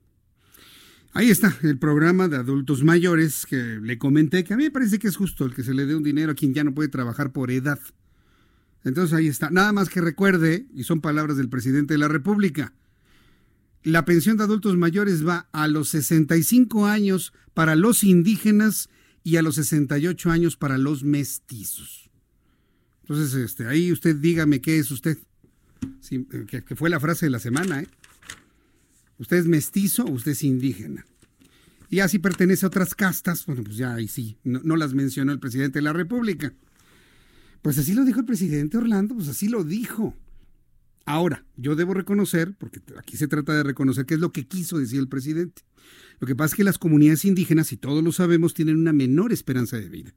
Ahí está el programa de adultos mayores que le comenté que a mí me parece que es justo el que se le dé un dinero a quien ya no puede trabajar por edad. Entonces ahí está. Nada más que recuerde, y son palabras del presidente de la República, la pensión de adultos mayores va a los 65 años para los indígenas y a los 68 años para los mestizos. Entonces, este, ahí usted dígame qué es usted. que, que, fue la frase de la semana, ¿eh? ¿Usted es mestizo o usted es indígena? Y así pertenece a otras castas, bueno, pues ya ahí sí, no, las mencionó el presidente de la República. Pues así lo dijo el presidente Orlando, pues así lo dijo. Ahora, yo debo reconocer, porque aquí se trata de reconocer qué es lo que quiso decir el presidente. Lo que pasa es que las comunidades indígenas, y todos lo sabemos, tienen una menor esperanza de vida.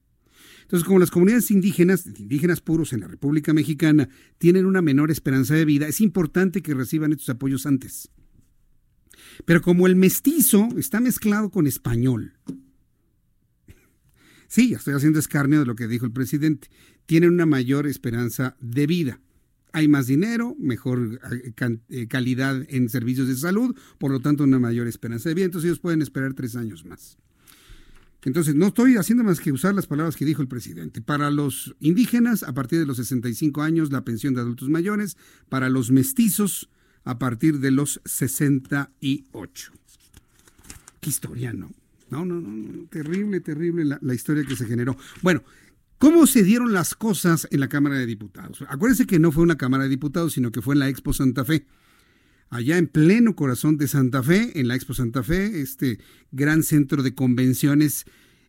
Entonces, como las comunidades indígenas, indígenas puros en la República Mexicana, tienen una menor esperanza de vida, es importante que reciban estos apoyos antes. Pero como el mestizo está mezclado con español, <laughs> sí, estoy haciendo escarnio de lo que dijo el presidente, tienen una mayor esperanza de vida. Hay más dinero, mejor eh, eh, calidad en servicios de salud, por lo tanto una mayor esperanza de vida. Entonces ellos pueden esperar tres años más. Entonces, no estoy haciendo más que usar las palabras que dijo el presidente. Para los indígenas, a partir de los 65 años, la pensión de adultos mayores. Para los mestizos, a partir de los 68. Qué historia, ¿no? No, no, no, terrible, terrible la, la historia que se generó. Bueno, ¿Cómo se dieron las cosas en la Cámara de Diputados? Acuérdense que no fue una Cámara de Diputados, sino que fue en la Expo Santa Fe. Allá en pleno corazón de Santa Fe, en la Expo Santa Fe, este gran centro de convenciones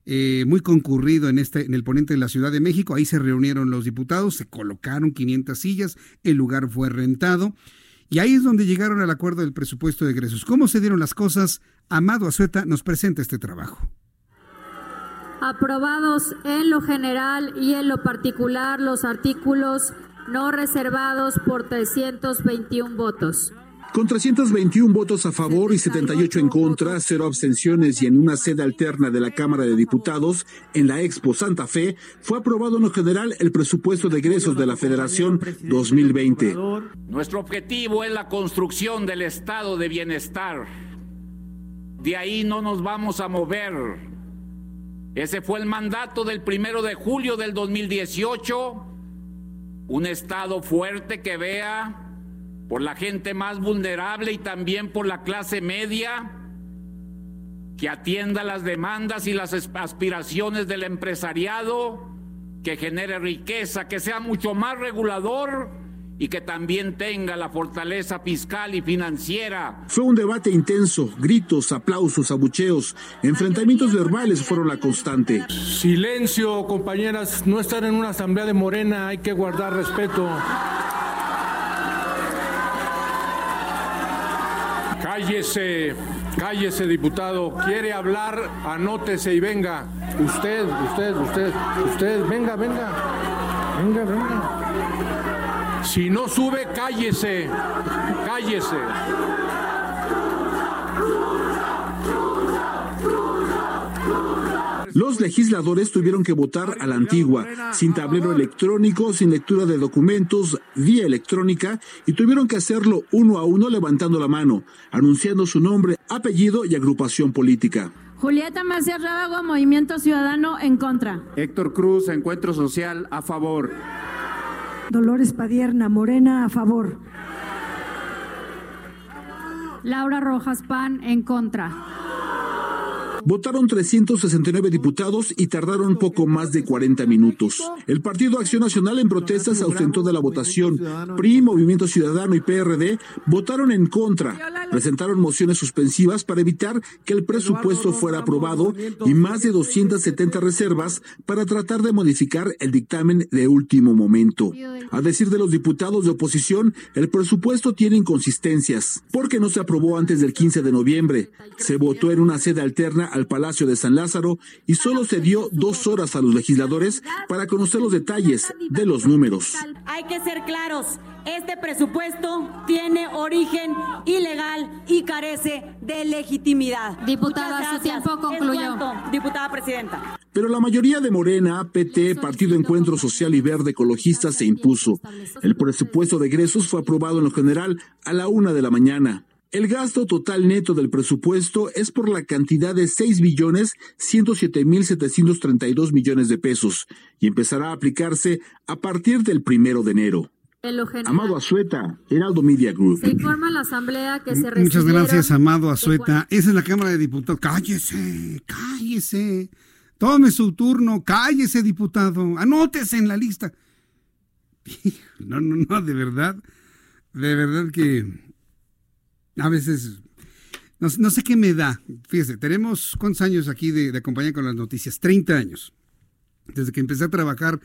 eh, muy concurrido en, este, en el poniente de la Ciudad de México. Ahí se reunieron los diputados, se colocaron 500 sillas, el lugar fue rentado y ahí es donde llegaron al acuerdo del presupuesto de egresos. ¿Cómo se dieron las cosas? Amado Azueta nos presenta este trabajo. Aprobados en lo general y en lo particular los artículos no reservados por 321 votos. Con 321 votos a favor y 78 en contra, cero abstenciones y en una sede alterna de la Cámara de Diputados, en la Expo Santa Fe, fue aprobado en lo general el presupuesto de egresos de la Federación 2020. Nuestro objetivo es la construcción del estado de bienestar. De ahí no nos vamos a mover. Ese fue el mandato del primero de julio del 2018. Un Estado fuerte que vea por la gente más vulnerable y también por la clase media, que atienda las demandas y las aspiraciones del empresariado, que genere riqueza, que sea mucho más regulador y que también tenga la fortaleza fiscal y financiera. Fue un debate intenso, gritos, aplausos, abucheos, enfrentamientos verbales fueron la constante. Silencio, compañeras, no estar en una asamblea de Morena, hay que guardar respeto. Cállese, cállese, diputado. Quiere hablar, anótese y venga. Usted, usted, usted, usted, venga, venga. Venga, venga. Si no sube, cállese, cállese. Los legisladores tuvieron que votar a la antigua, sin tablero electrónico, sin lectura de documentos, vía electrónica, y tuvieron que hacerlo uno a uno levantando la mano, anunciando su nombre, apellido y agrupación política. Julieta Macías Rábago, Movimiento Ciudadano, en contra. Héctor Cruz, Encuentro Social, a favor. Dolores Padierna, Morena, a favor. Laura Rojas Pan, en contra. Votaron 369 diputados y tardaron poco más de 40 minutos. El Partido Acción Nacional en protesta se ausentó de la votación. PRI, Movimiento Ciudadano y PRD votaron en contra. Presentaron mociones suspensivas para evitar que el presupuesto fuera aprobado y más de 270 reservas para tratar de modificar el dictamen de último momento. A decir de los diputados de oposición, el presupuesto tiene inconsistencias porque no se aprobó antes del 15 de noviembre. Se votó en una sede alterna al Palacio de San Lázaro y solo se dio dos horas a los legisladores para conocer los detalles de los números. Hay que ser claros, este presupuesto tiene origen ilegal y carece de legitimidad. Diputada, su tiempo concluyó. diputada presidenta. Pero la mayoría de Morena, PT, Partido Encuentro Social y Verde Ecologista se impuso. El presupuesto de egresos fue aprobado en lo general a la una de la mañana. El gasto total neto del presupuesto es por la cantidad de 6 billones 107 mil 732 millones de pesos y empezará a aplicarse a partir del primero de enero. Amado Azueta, Heraldo Media Group. Se informa la asamblea que se Muchas gracias, Amado Azueta. Esa es la Cámara de Diputados. Cállese, cállese. Tome su turno, cállese, diputado. Anótese en la lista. <laughs> No, no, no, de verdad. De verdad que a veces, no, sé qué me da. Fíjese, tenemos cuántos años aquí de, acompañar con las noticias, 30 años. Desde que empecé a trabajar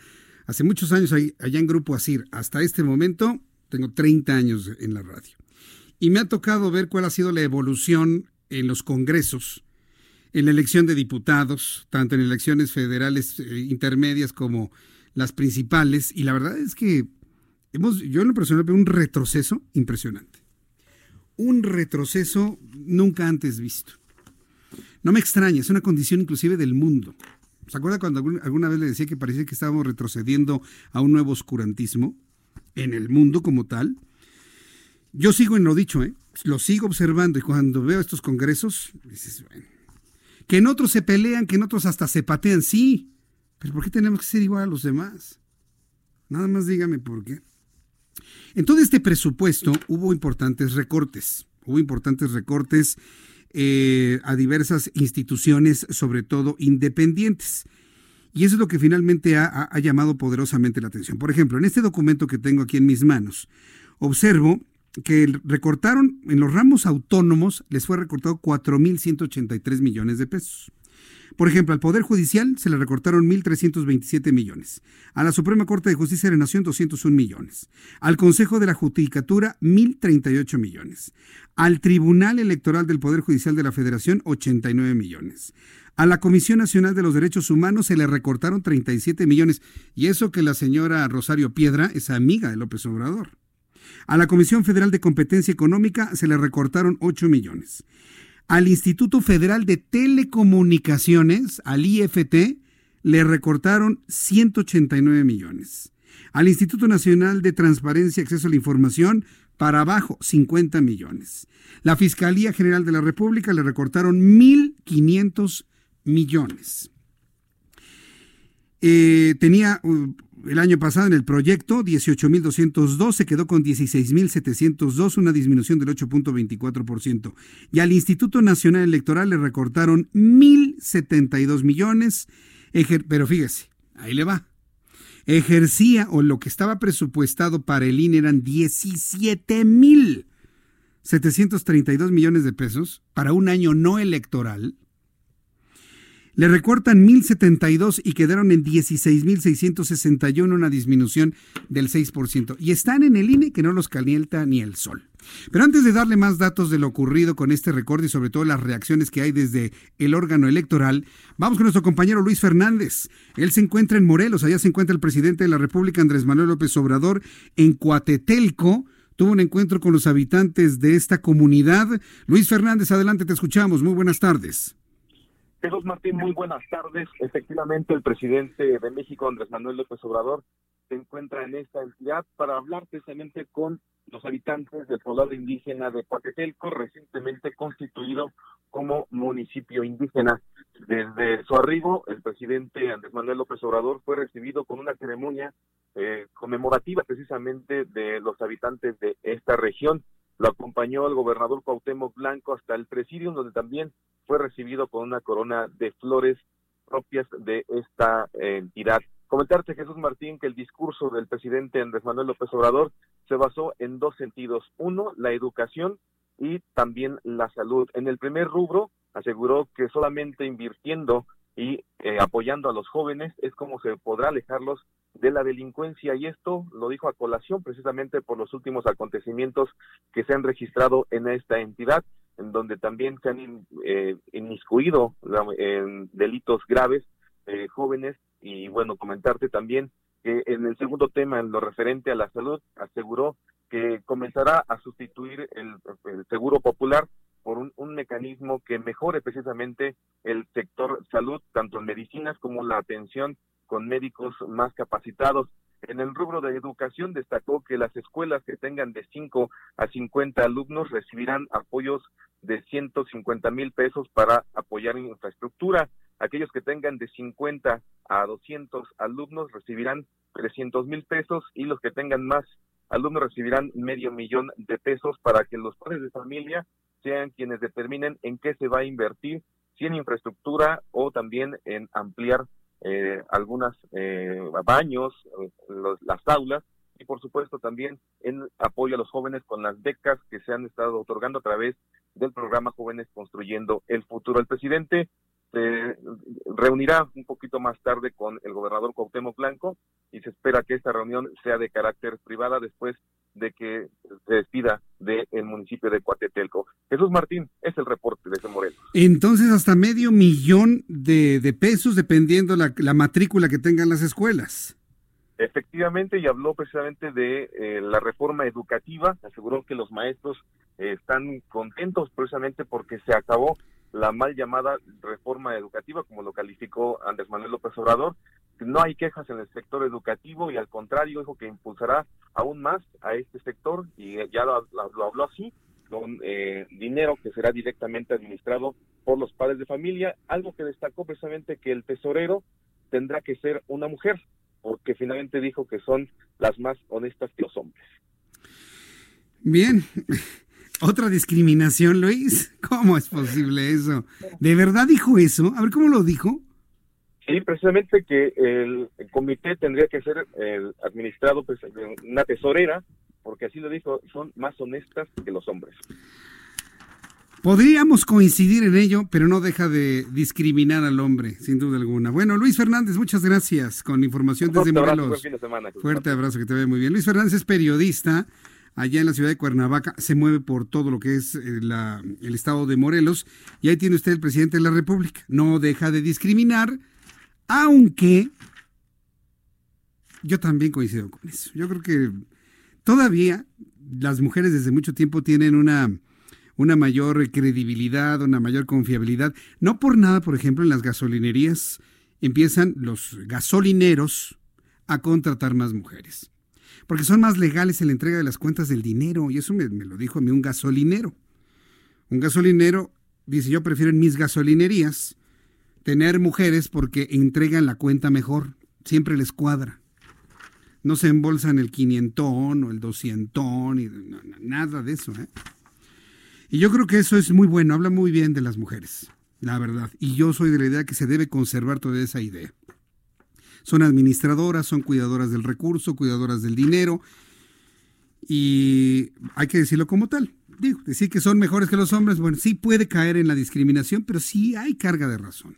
hace muchos años allá en Grupo Asir, hasta este momento, tengo 30 años en la radio. Y me ha tocado ver cuál ha sido la evolución en los congresos, en la elección de diputados, tanto en elecciones federales eh, intermedias como las principales. Y la verdad es que hemos, yo en lo personal veo un retroceso impresionante un retroceso nunca antes visto. No me extraña, es una condición inclusive del mundo. ¿Se acuerda cuando alguna vez le decía que parecía que estábamos retrocediendo a un nuevo oscurantismo en el mundo como tal? Yo sigo en lo dicho, ¿eh? lo sigo observando y cuando veo estos congresos, dices, bueno, que en otros se pelean, que en otros hasta se patean, sí, pero ¿por qué tenemos que ser igual a los demás? Nada más dígame por qué. En todo este presupuesto hubo importantes recortes, hubo importantes recortes eh, a diversas instituciones, sobre todo independientes. Y eso es lo que finalmente ha, llamado poderosamente la atención. Por ejemplo, en este documento que tengo aquí en mis manos, observo que recortaron en los ramos autónomos, les fue recortado 4.183 millones de pesos. Por ejemplo, al Poder Judicial se le recortaron 1.327 millones. A la Suprema Corte de Justicia de la Nación, 201 millones. Al Consejo de la Judicatura, 1.038 millones. Al Tribunal Electoral del Poder Judicial de la Federación, 89 millones. A la Comisión Nacional de los Derechos Humanos se le recortaron 37 millones. Y eso que la señora Rosario Piedra es amiga de López Obrador. A la Comisión Federal de Competencia Económica se le recortaron 8 millones. Al Instituto Federal de Telecomunicaciones, al IFT, le recortaron 189 millones. Al Instituto Nacional de Transparencia y Acceso a la Información, para abajo, 50 millones. La Fiscalía General de la República le recortaron 1.500 millones. eh, tenía uh, el año pasado en el proyecto 18.202, se quedó con 16.702, una disminución del 8.24%. Y al Instituto Nacional Electoral le recortaron 1.072 millones, pero fíjese, ahí le va. Ejercía, o lo que estaba presupuestado para el INE eran 17.732 millones de pesos para un año no electoral le recortan 1.072 y quedaron en 16.661, una disminución del 6%. Y están en el INE que no los calienta ni el sol. Pero antes de darle más datos de lo ocurrido con este recorte y sobre todo las reacciones que hay desde el órgano electoral, vamos con nuestro compañero Luis Fernández. Él se encuentra en Morelos, allá se encuentra el presidente de la República, Andrés Manuel López Obrador, en Coatetelco. Tuvo un encuentro con los habitantes de esta comunidad. Luis Fernández, adelante, te escuchamos. Muy buenas tardes. Jesús Martín, muy buenas tardes. Efectivamente, el presidente de México, Andrés Manuel López Obrador, se encuentra en esta entidad para hablar precisamente con los habitantes del poblado indígena de Coatetelco, recientemente constituido como municipio indígena. Desde su arribo, el presidente Andrés Manuel López Obrador fue recibido con una ceremonia eh, conmemorativa precisamente de los habitantes de esta región. Lo acompañó el gobernador Cuauhtémoc Blanco hasta el presidio, donde también fue recibido con una corona de flores propias de esta entidad. Comentarte, Jesús Martín, que el discurso del presidente Andrés Manuel López Obrador se basó en dos sentidos. Uno, la educación y también la salud. En el primer rubro, aseguró que solamente invirtiendo y eh, apoyando a los jóvenes es como se podrá alejarlos de la delincuencia. Y esto lo dijo a colación precisamente por los últimos acontecimientos que se han registrado en esta entidad en donde también se han eh, inmiscuido en delitos graves eh, jóvenes. Y bueno comentarte también que en el segundo tema en lo referente a la salud aseguró que comenzará a sustituir el, seguro popular por un, un, mecanismo que mejore precisamente el sector salud, tanto en medicinas como la atención con médicos más capacitados. En el rubro de educación destacó que las escuelas que tengan de 5 a 50 alumnos recibirán apoyos de 150 mil pesos para apoyar infraestructura. Aquellos que tengan de 50 a 200 alumnos recibirán 300 mil pesos y los que tengan más alumnos recibirán medio millón de pesos para que los padres de familia sean quienes determinen en qué se va a invertir, si en infraestructura o también en ampliar eh, algunas eh, baños, eh, las aulas y por supuesto también en apoyo a los jóvenes con las becas que se han estado otorgando a través del programa Jóvenes Construyendo el Futuro. El presidente se reunirá un poquito más tarde con el gobernador Cuauhtémoc Blanco y se espera que esta reunión sea de carácter privada después de que se despida del municipio de Coatetelco. Jesús Martín, es el reporte de ese Morelos. Entonces, hasta medio millón de, pesos dependiendo la, la matrícula que tengan las escuelas. Efectivamente, y habló precisamente de eh, la reforma educativa, aseguró que los maestros eh, están contentos precisamente porque se acabó la mal llamada reforma educativa, como lo calificó Andrés Manuel López Obrador. No hay quejas en el sector educativo y al contrario dijo que impulsará aún más a este sector y ya lo, habló así, con eh, dinero que será directamente administrado por los padres de familia, algo que destacó precisamente que el tesorero tendrá que ser una mujer, porque finalmente dijo que son las más honestas que los hombres. Bien, <laughs> otra discriminación, Luis. ¿Cómo es posible eso? ¿De verdad dijo eso? A ver, ¿cómo lo dijo? Sí, precisamente que el, comité tendría que ser administrado pues, una tesorera, porque así lo dijo, son más honestas que los hombres. Podríamos coincidir en ello, pero no deja de discriminar al hombre, sin duda alguna. Bueno, Luis Fernández, muchas gracias con información desde Morelos. Fuerte abrazo, que te ve muy bien. Luis Fernández es periodista allá en la ciudad de Cuernavaca, se mueve por todo lo que es eh, el estado de Morelos, y ahí tiene usted el presidente de la República. No deja de discriminar, aunque yo también coincido con eso. Yo creo que todavía las mujeres desde mucho tiempo tienen una una mayor credibilidad, una mayor confiabilidad. No por nada, por ejemplo, en las gasolinerías empiezan los gasolineros a contratar más mujeres. Porque son más legales en la entrega de las cuentas del dinero. Y eso me, lo dijo a mí un gasolinero. Un gasolinero dice, yo prefiero en mis gasolinerías tener mujeres porque entregan la cuenta mejor. siempre les cuadra. No se embolsan el quinientón o el doscientón, y nada de eso. ¿eh? Y yo creo que eso es muy bueno, habla muy bien de las mujeres, la verdad. Y yo soy de la idea que se debe conservar toda esa idea. Son administradoras, son cuidadoras del recurso, cuidadoras del dinero, y hay que decirlo como tal. Digo, decir que son mejores que los hombres, bueno, sí puede caer en la discriminación, pero sí hay carga de razón.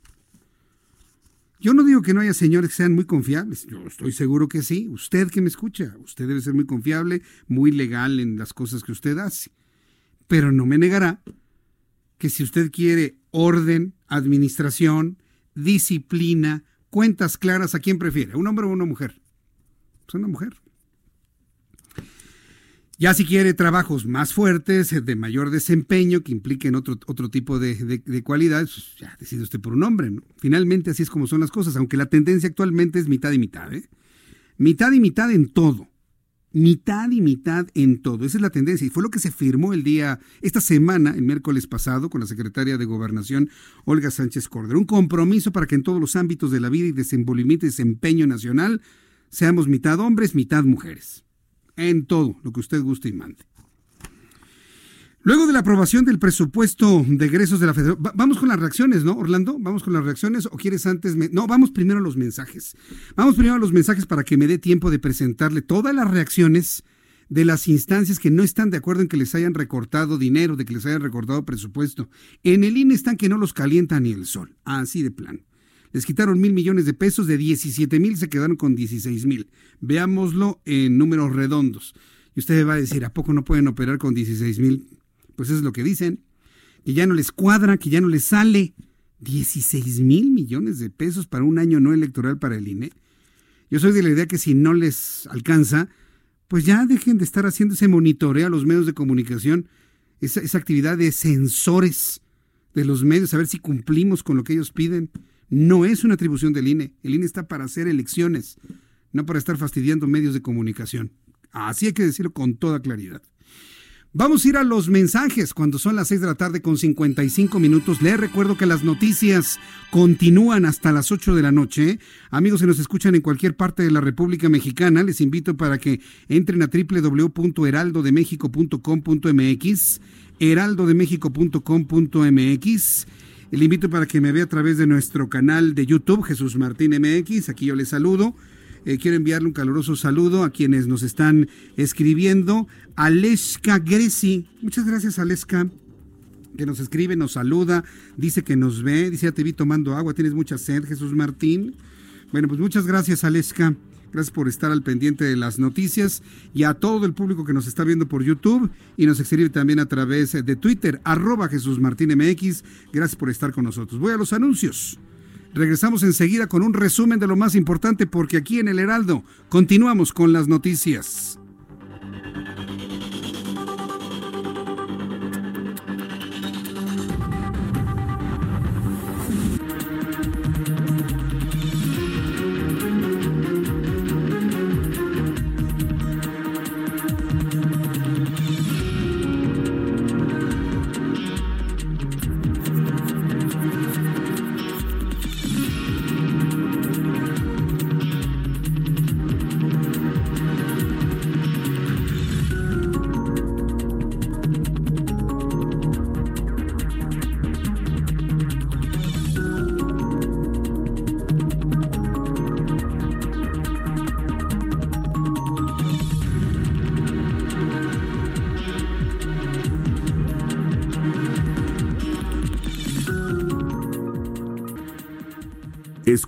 Yo no digo que no haya señores que sean muy confiables, yo estoy seguro que sí. Usted que me escucha, usted debe ser muy confiable, muy legal en las cosas que usted hace. Pero no me negará que si usted quiere orden, administración, disciplina, cuentas claras, ¿a quién prefiere? ¿Un hombre o una mujer? Es una mujer. Ya si quiere trabajos más fuertes, de mayor desempeño, que impliquen otro, otro tipo de, cualidades, pues ya decide usted por un hombre. Finalmente así es como son las cosas, aunque la tendencia actualmente es mitad y mitad. ¿eh? Mitad y mitad en todo. Mitad y mitad en todo. Esa es la tendencia. Y fue lo que se firmó el día, esta semana, el miércoles pasado, con la secretaria de Gobernación, Olga Sánchez Cordero. Un compromiso para que en todos los ámbitos de la vida y desenvolvimiento y desempeño nacional seamos mitad hombres, mitad mujeres en todo lo que usted guste y mande. Luego de la aprobación del presupuesto de egresos de la Federación, vamos con las reacciones, ¿no, Orlando? ¿Vamos con las reacciones o quieres antes? No, vamos primero a los mensajes. Vamos primero a los mensajes para que me dé tiempo de presentarle todas las reacciones de las instancias que no están de acuerdo en que les hayan recortado dinero, de que les hayan recortado presupuesto. En el INE están que no los calienta ni el sol, así de plan. Les quitaron mil millones de pesos, de 17 mil se quedaron con 16 mil. Veámoslo en números redondos. Y usted va a decir, ¿a poco no pueden operar con 16 mil? Pues eso es lo que dicen. Que ya no les cuadra, que ya no les sale. 16 mil millones de pesos para un año no electoral para el INE. Yo soy de la idea que si no les alcanza, pues ya dejen de estar haciendo ese monitoreo a los medios de comunicación, esa, esa actividad de sensores de los medios, a ver si cumplimos con lo que ellos piden. No es una atribución del INE. El INE está para hacer elecciones, no para estar fastidiando medios de comunicación. Así hay que decirlo con toda claridad. Vamos a ir a los mensajes cuando son las 6 de la tarde con 55 minutos. Les recuerdo que las noticias continúan hasta las 8 de la noche. Amigos que nos escuchan en cualquier parte de la República Mexicana, les invito para que entren a www.heraldodemexico.com.mx, heraldodemexico.com.mx le invito para que me vea a través de nuestro canal de YouTube, Jesús Martín MX. Aquí yo le saludo. Eh, quiero enviarle un caluroso saludo a quienes nos están escribiendo. Aleska Gresi. Muchas gracias, Aleska que nos escribe, nos saluda, dice que nos ve, dice ya te vi tomando agua, tienes mucha sed, Jesús Martín. Bueno, pues muchas gracias, Aleska. Gracias por estar al pendiente de las noticias y a todo el público que nos está viendo por YouTube y nos escribe también a través de Twitter, arroba Jesús Martín MX. Gracias por estar con nosotros. Voy a los anuncios. Regresamos enseguida con un resumen de lo más importante porque aquí en el Heraldo continuamos con las noticias.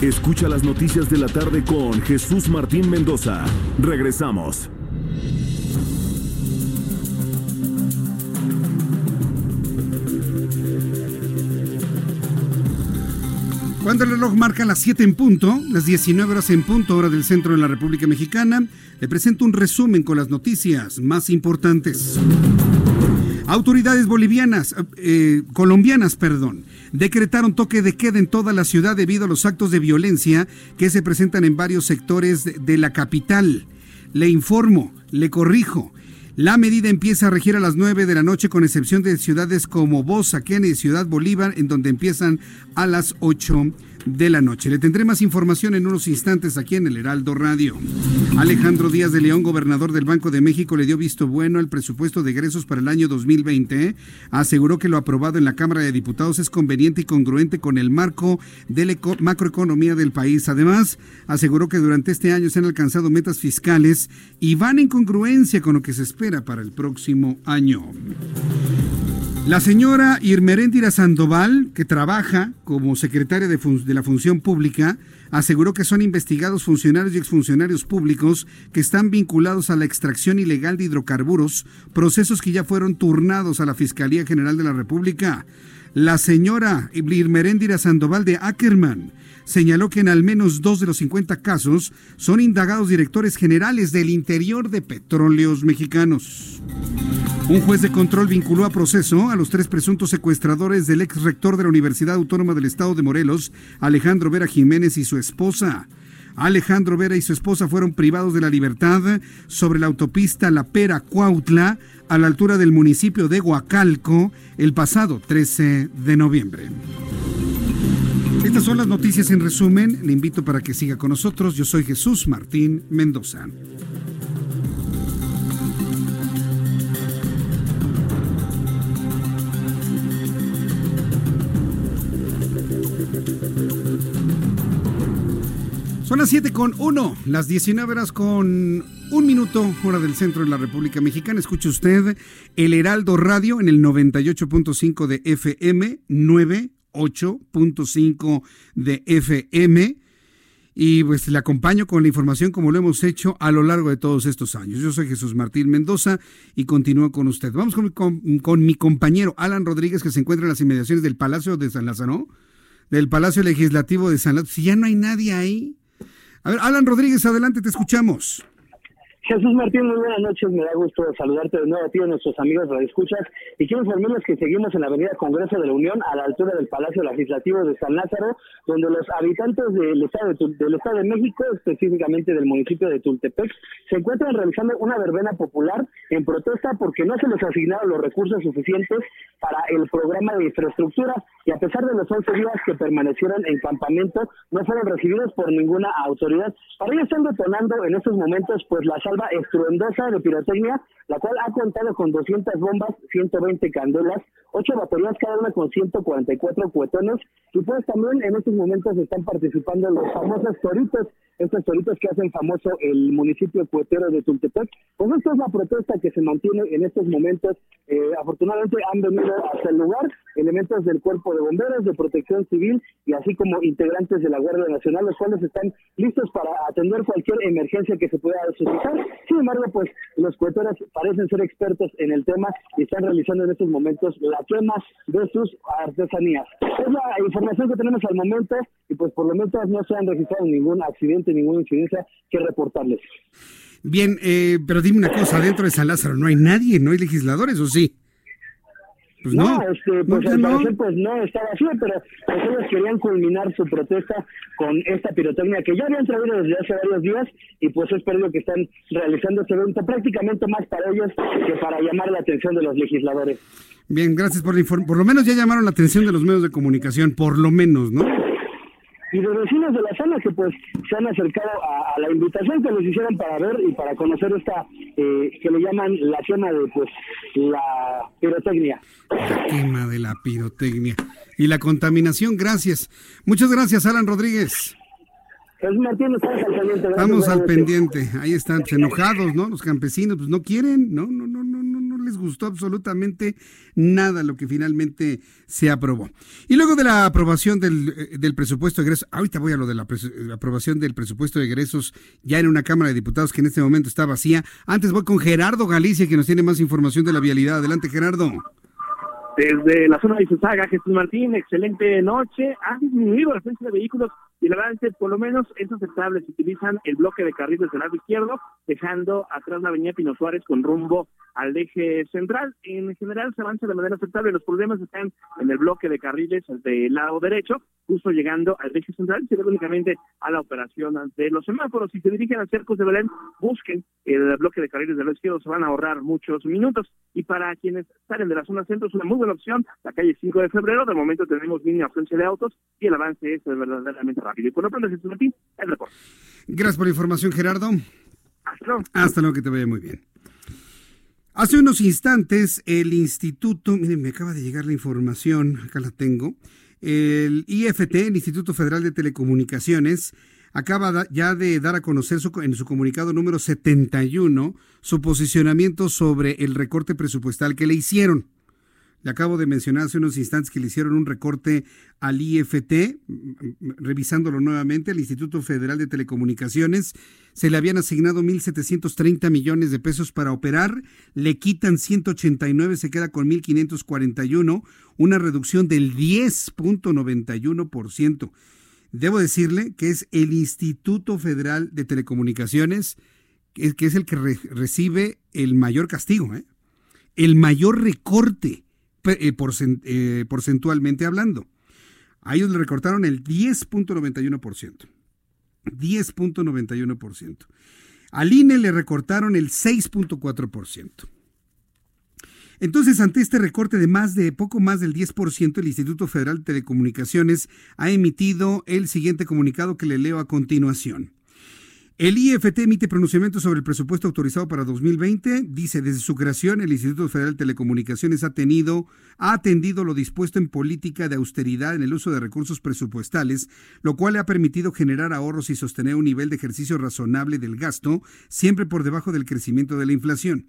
Escucha las noticias de la tarde con Jesús Martín Mendoza. Regresamos. Cuando el reloj marca las 7 en punto, las 19 horas en punto, hora del centro de la República Mexicana, le presento un resumen con las noticias más importantes. Autoridades bolivianas, eh, colombianas, perdón, decretaron toque de queda en toda la ciudad debido a los actos de violencia que se presentan en varios sectores de, la capital. Le informo, le corrijo. La medida empieza a regir a las 9 de la noche con excepción de ciudades como Bosa, Kennedy y Ciudad Bolívar, en donde empiezan a las 8 de la noche. Le tendré más información en unos instantes aquí en el Heraldo Radio. Alejandro Díaz de León, gobernador del Banco de México, le dio visto bueno al presupuesto de egresos para el año 2020. Aseguró que lo aprobado en la Cámara de Diputados es conveniente y congruente con el marco de la macroeconomía del país. Además, aseguró que durante este año se han alcanzado metas fiscales y van en congruencia con lo que se espera para el próximo año. La señora Irmeréndira Sandoval, que trabaja como secretaria de, la Función Pública, aseguró que son investigados funcionarios y exfuncionarios públicos que están vinculados a la extracción ilegal de hidrocarburos, procesos que ya fueron turnados a la Fiscalía General de la República. La señora Irmeréndira Sandoval de Ackerman señaló que en al menos dos de los 50 casos son indagados directores generales del interior de petróleos mexicanos. Un juez de control vinculó a proceso a los tres presuntos secuestradores del ex rector de la Universidad Autónoma del Estado de Morelos, Alejandro Vera Jiménez y su esposa. Alejandro Vera y su esposa fueron privados de la libertad sobre la autopista La Pera Cuautla a la altura del municipio de Huacalco el pasado 13 de noviembre. Estas son las noticias en resumen. Le invito para que siga con nosotros. Yo soy Jesús Martín Mendoza. Son las 7 con 1, las 19 horas con un minuto, hora del centro de la República Mexicana. Escuche usted el Heraldo Radio en el 98.5 de FM, 98.5 de FM. Y pues le acompaño con la información como lo hemos hecho a lo largo de todos estos años. Yo soy Jesús Martín Mendoza y continúo con usted. Vamos con, con, con mi compañero Alan Rodríguez que se encuentra en las inmediaciones del Palacio de San Lázaro, del Palacio Legislativo de San Lázaro. Si ya no hay nadie ahí. A ver, Alan Rodríguez, adelante, te escuchamos. Jesús Martín, muy buenas noches. Me da gusto saludarte de nuevo a ti, a nuestros amigos de escuchas. Y quiero informarles que seguimos en la Avenida Congreso de la Unión, a la altura del Palacio Legislativo de San Lázaro, donde los habitantes del Estado de, del Estado de México, específicamente del municipio de Tultepec, se encuentran realizando una verbena popular en protesta porque no se les asignaron los recursos suficientes para el programa de infraestructura y a pesar de los 11 días que permanecieron en campamento, no fueron recibidos por ninguna autoridad. Ello están detonando en estos momentos pues la salva estruendosa de pirotecnia, la cual ha contado con 200 bombas, 120 candelas, 8 baterías cada una con 144 cuetones y pues también en estos momentos están participando los famosos toritos, estos toritos que hacen famoso el municipio cuetero de Tultepec. Pues esta es la protesta que se mantiene en estos momentos. Eh, afortunadamente han venido hasta el lugar elementos del cuerpo de bomberos, de protección civil y así como integrantes de la Guardia Nacional, los cuales están listos para atender cualquier emergencia que se pueda suscitar. Sin embargo, pues los cueteros parecen ser expertos en el tema y están realizando en estos momentos la quema de sus artesanías. Es la información que tenemos al momento y pues por lo menos no se han registrado ningún accidente, ninguna incidencia que reportarles. Bien, eh, pero dime una cosa, dentro de San Lázaro no hay nadie, no hay legisladores, ¿o sí? Pues no, este, pues al parecer pues no estaba así, pero pues ellos querían culminar su protesta con esta pirotecnia que ya habían traído desde hace varios días y pues es por que están realizando este evento prácticamente más para ellos que para llamar la atención de los legisladores. Bien, gracias por la información. Por lo menos ya llamaron la atención de los medios de comunicación, por lo menos, ¿no? y de vecinos de la zona que pues se han acercado a, la invitación que les hicieron para ver y para conocer esta eh, que le llaman la quema de pues la pirotecnia. La quema de la pirotecnia y la contaminación, gracias. Muchas gracias, Alan Rodríguez. Al pendiente. estamos al pendiente. Ahí están, pues, enojados, ¿no? Los campesinos, pues no quieren, no, no, no, no, no, no, no les gustó absolutamente nada lo que finalmente se aprobó. Y luego de la aprobación del, eh, del presupuesto de egresos, ahorita voy a lo de la, la, aprobación del presupuesto de egresos ya en una Cámara de Diputados que en este momento está vacía. Antes voy con Gerardo Galicia, que nos tiene más información de la vialidad. Adelante, Gerardo. Desde la zona de Isosaga, Jesús Martín, excelente noche. Ha disminuido la presencia de vehículos y la verdad es que por lo menos es aceptable si utilizan el bloque de carriles del lado izquierdo, dejando atrás la avenida Pino Suárez con rumbo al eje central. En general se avanza de manera aceptable. Los problemas están en el bloque de carriles del lado derecho, justo llegando al eje central, se debe únicamente a la operación de los semáforos. Si se dirigen a Cercos de Belén, busquen el bloque de carriles del lado izquierdo, se van a ahorrar muchos minutos. Y para quienes salen de la zona centro es una muy buena opción, la calle 5 de febrero. De momento tenemos mínima ausencia de autos y el avance es verdaderamente rápido. Y el reporte. Gracias por la información, Gerardo. Hasta luego. Hasta luego, que te vaya muy bien. Hace unos instantes el instituto, miren, me acaba de llegar la información, acá la tengo, el IFT, el Instituto Federal de Telecomunicaciones, acaba ya de dar a conocer su, en su comunicado número 71 su posicionamiento sobre el recorte presupuestal que le hicieron. Le acabo de mencionar hace unos instantes que le hicieron un recorte al IFT, revisándolo nuevamente, al Instituto Federal de Telecomunicaciones. Se le habían asignado 1.730 millones de pesos para operar, le quitan 189, se queda con 1.541, una reducción del 10.91%. Debo decirle que es el Instituto Federal de Telecomunicaciones, que es, el que recibe el mayor castigo, ¿eh? el mayor recorte porcentualmente hablando. A ellos le recortaron el 10.91%. 10.91%. Al INE le recortaron el 6.4%. Entonces, ante este recorte de más de poco más del 10%, el Instituto Federal de Telecomunicaciones ha emitido el siguiente comunicado que le leo a continuación. El IFT emite pronunciamiento sobre el presupuesto autorizado para 2020. Dice, desde su creación, el Instituto Federal de Telecomunicaciones ha, tenido, ha atendido lo dispuesto en política de austeridad en el uso de recursos presupuestales, lo cual le ha permitido generar ahorros y sostener un nivel de ejercicio razonable del gasto, siempre por debajo del crecimiento de la inflación.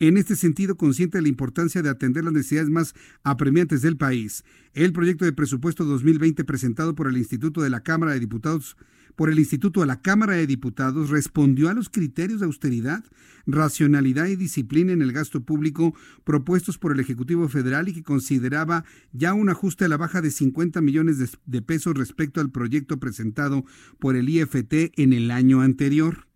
En este sentido, consciente de la importancia de atender las necesidades más apremiantes del país, el proyecto de presupuesto 2020 presentado por el Instituto de la Cámara de Diputados por el Instituto de la Cámara de Diputados respondió a los criterios de austeridad, racionalidad y disciplina en el gasto público propuestos por el Ejecutivo Federal y que consideraba ya un ajuste a la baja de 50 millones de, de pesos respecto al proyecto presentado por el IFT en el año anterior.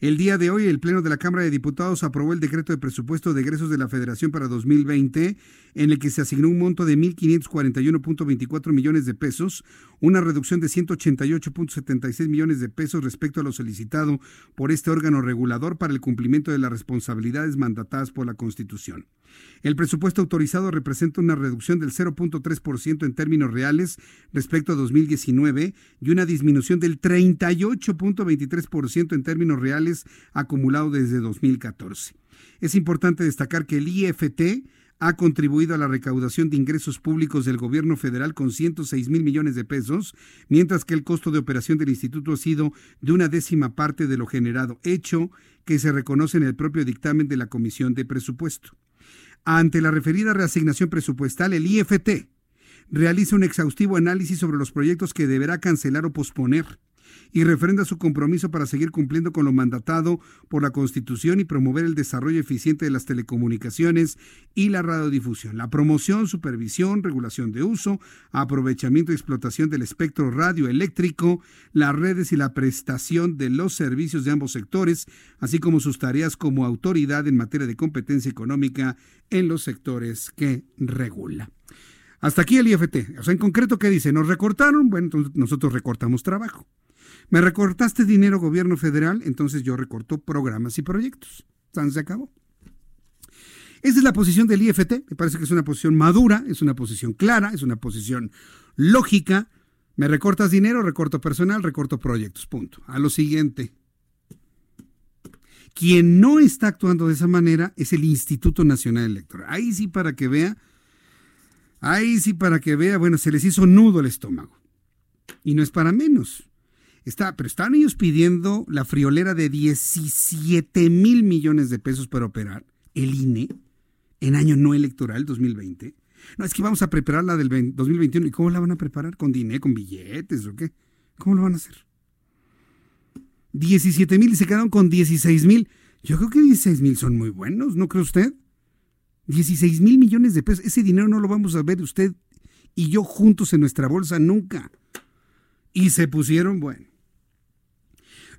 El día de hoy, el Pleno de la Cámara de Diputados aprobó el decreto de presupuesto de egresos de la Federación para 2020, en el que se asignó un monto de 1.541.24 millones de pesos, una reducción de 188.76 millones de pesos respecto a lo solicitado por este órgano regulador para el cumplimiento de las responsabilidades mandatadas por la Constitución. El presupuesto autorizado representa una reducción del 0.3% en términos reales respecto a 2019 y una disminución del 38.23% en términos reales acumulado desde 2014. Es importante destacar que el IFT ha contribuido a la recaudación de ingresos públicos del gobierno federal con 106 mil millones de pesos, mientras que el costo de operación del instituto ha sido de una décima parte de lo generado, hecho que se reconoce en el propio dictamen de la Comisión de Presupuesto. Ante la referida reasignación presupuestal, el IFT realiza un exhaustivo análisis sobre los proyectos que deberá cancelar o posponer y refrenda su compromiso para seguir cumpliendo con lo mandatado por la Constitución y promover el desarrollo eficiente de las telecomunicaciones y la radiodifusión, la promoción, supervisión, regulación de uso, aprovechamiento y explotación del espectro radioeléctrico, las redes y la prestación de los servicios de ambos sectores, así como sus tareas como autoridad en materia de competencia económica en los sectores que regula. Hasta aquí el IFT. O sea, en concreto, ¿qué dice? ¿Nos recortaron? Bueno, entonces nosotros recortamos trabajo. ¿Me recortaste dinero gobierno federal? Entonces yo recorto programas y proyectos. Se acabó. Esa es la posición del IFT. Me parece que es una posición madura, es una posición clara, es una posición lógica. Me recortas dinero, recorto personal, recorto proyectos. Punto. A lo siguiente. Quien no está actuando de esa manera es el Instituto Nacional Electoral. Ahí sí para que vea, ahí sí para que vea, bueno, se les hizo nudo el estómago. Y no es para menos. Está, pero están ellos pidiendo la friolera de 17 mil millones de pesos para operar, el INE, en año no electoral 2020. No, es que vamos a preparar la del 2021. ¿Y cómo la van a preparar? ¿Con dinero, con billetes o qué? ¿Cómo lo van a hacer? 17 mil y se quedaron con 16 mil. Yo creo que 16 mil son muy buenos, ¿no cree usted? 16 mil millones de pesos. Ese dinero no lo vamos a ver usted y yo juntos en nuestra bolsa nunca. Y se pusieron, bueno.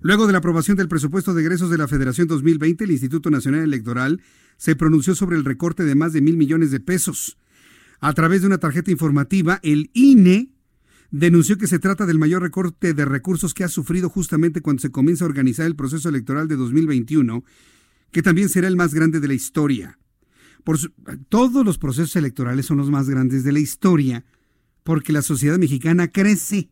Luego de la aprobación del presupuesto de egresos de la Federación 2020, el Instituto Nacional Electoral se pronunció sobre el recorte de más de mil millones de pesos. A través de una tarjeta informativa, el INE denunció que se trata del mayor recorte de recursos que ha sufrido justamente cuando se comienza a organizar el proceso electoral de 2021, que también será el más grande de la historia. Todos los procesos electorales son los más grandes de la historia, porque la sociedad mexicana crece.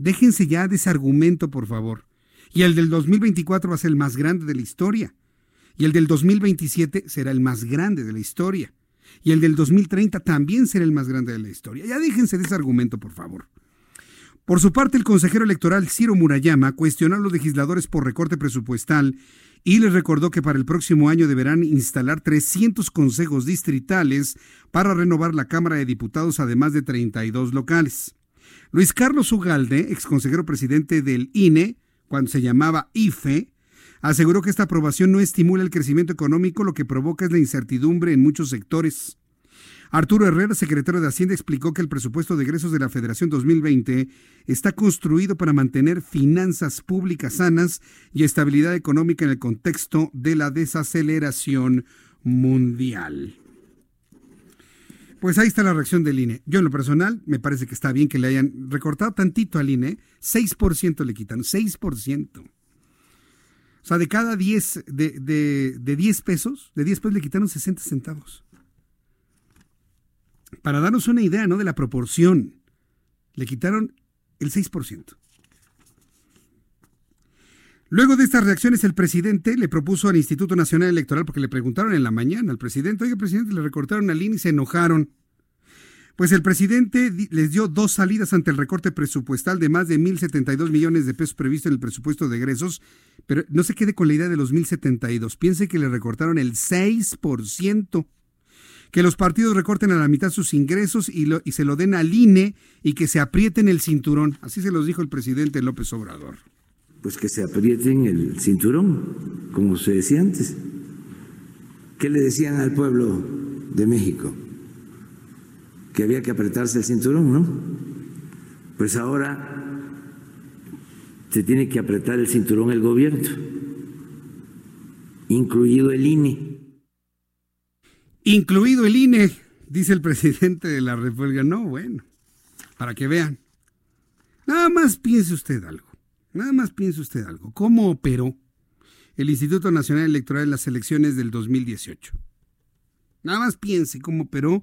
Déjense ya de ese argumento, por favor. Y el del 2024 va a ser el más grande de la historia. Y el del 2027 será el más grande de la historia y el del 2030 también será el más grande de la historia. Ya déjense de ese argumento, por favor. Por su parte, el consejero electoral Ciro Murayama cuestionó a los legisladores por recorte presupuestal y les recordó que para el próximo año deberán instalar 300 consejos distritales para renovar la Cámara de Diputados, además de 32 locales. Luis Carlos Ugalde, consejero presidente del INE, cuando se llamaba IFE, aseguró que esta aprobación no estimula el crecimiento económico, lo que provoca es la incertidumbre en muchos sectores. Arturo Herrera, secretario de Hacienda, explicó que el presupuesto de egresos de la Federación 2020 está construido para mantener finanzas públicas sanas y estabilidad económica en el contexto de la desaceleración mundial. Pues ahí está la reacción del INE. Yo en lo personal me parece que está bien que le hayan recortado tantito al INE. 6% le quitan, 6%. O sea, de cada 10, de, de, de 10 pesos, de 10 pesos le quitaron 60 centavos. Para darnos una idea, ¿no? De la proporción. Le quitaron el 6%. Luego de estas reacciones, el presidente le propuso al Instituto Nacional Electoral, porque le preguntaron en la mañana al presidente, oye, presidente, le recortaron la línea y se enojaron. Pues el presidente les dio dos salidas ante el recorte presupuestal de más de 1.072 millones de pesos previsto en el presupuesto de egresos, pero no se quede con la idea de los 1.072. Piense que le recortaron el 6%. Que los partidos recorten a la mitad sus ingresos y, y se lo den al INE y que se aprieten el cinturón. Así se los dijo el presidente López Obrador. Pues que se aprieten el cinturón, como se decía antes. ¿Qué le decían al pueblo de México? que había que apretarse el cinturón, ¿no? Pues ahora se tiene que apretar el cinturón el gobierno, incluido el INE. Incluido el INE, dice el presidente de la República. No, bueno, para que vean. Nada más piense usted algo, nada más piense usted algo. ¿Cómo operó el Instituto Nacional Electoral en las elecciones del 2018? Nada más piense cómo operó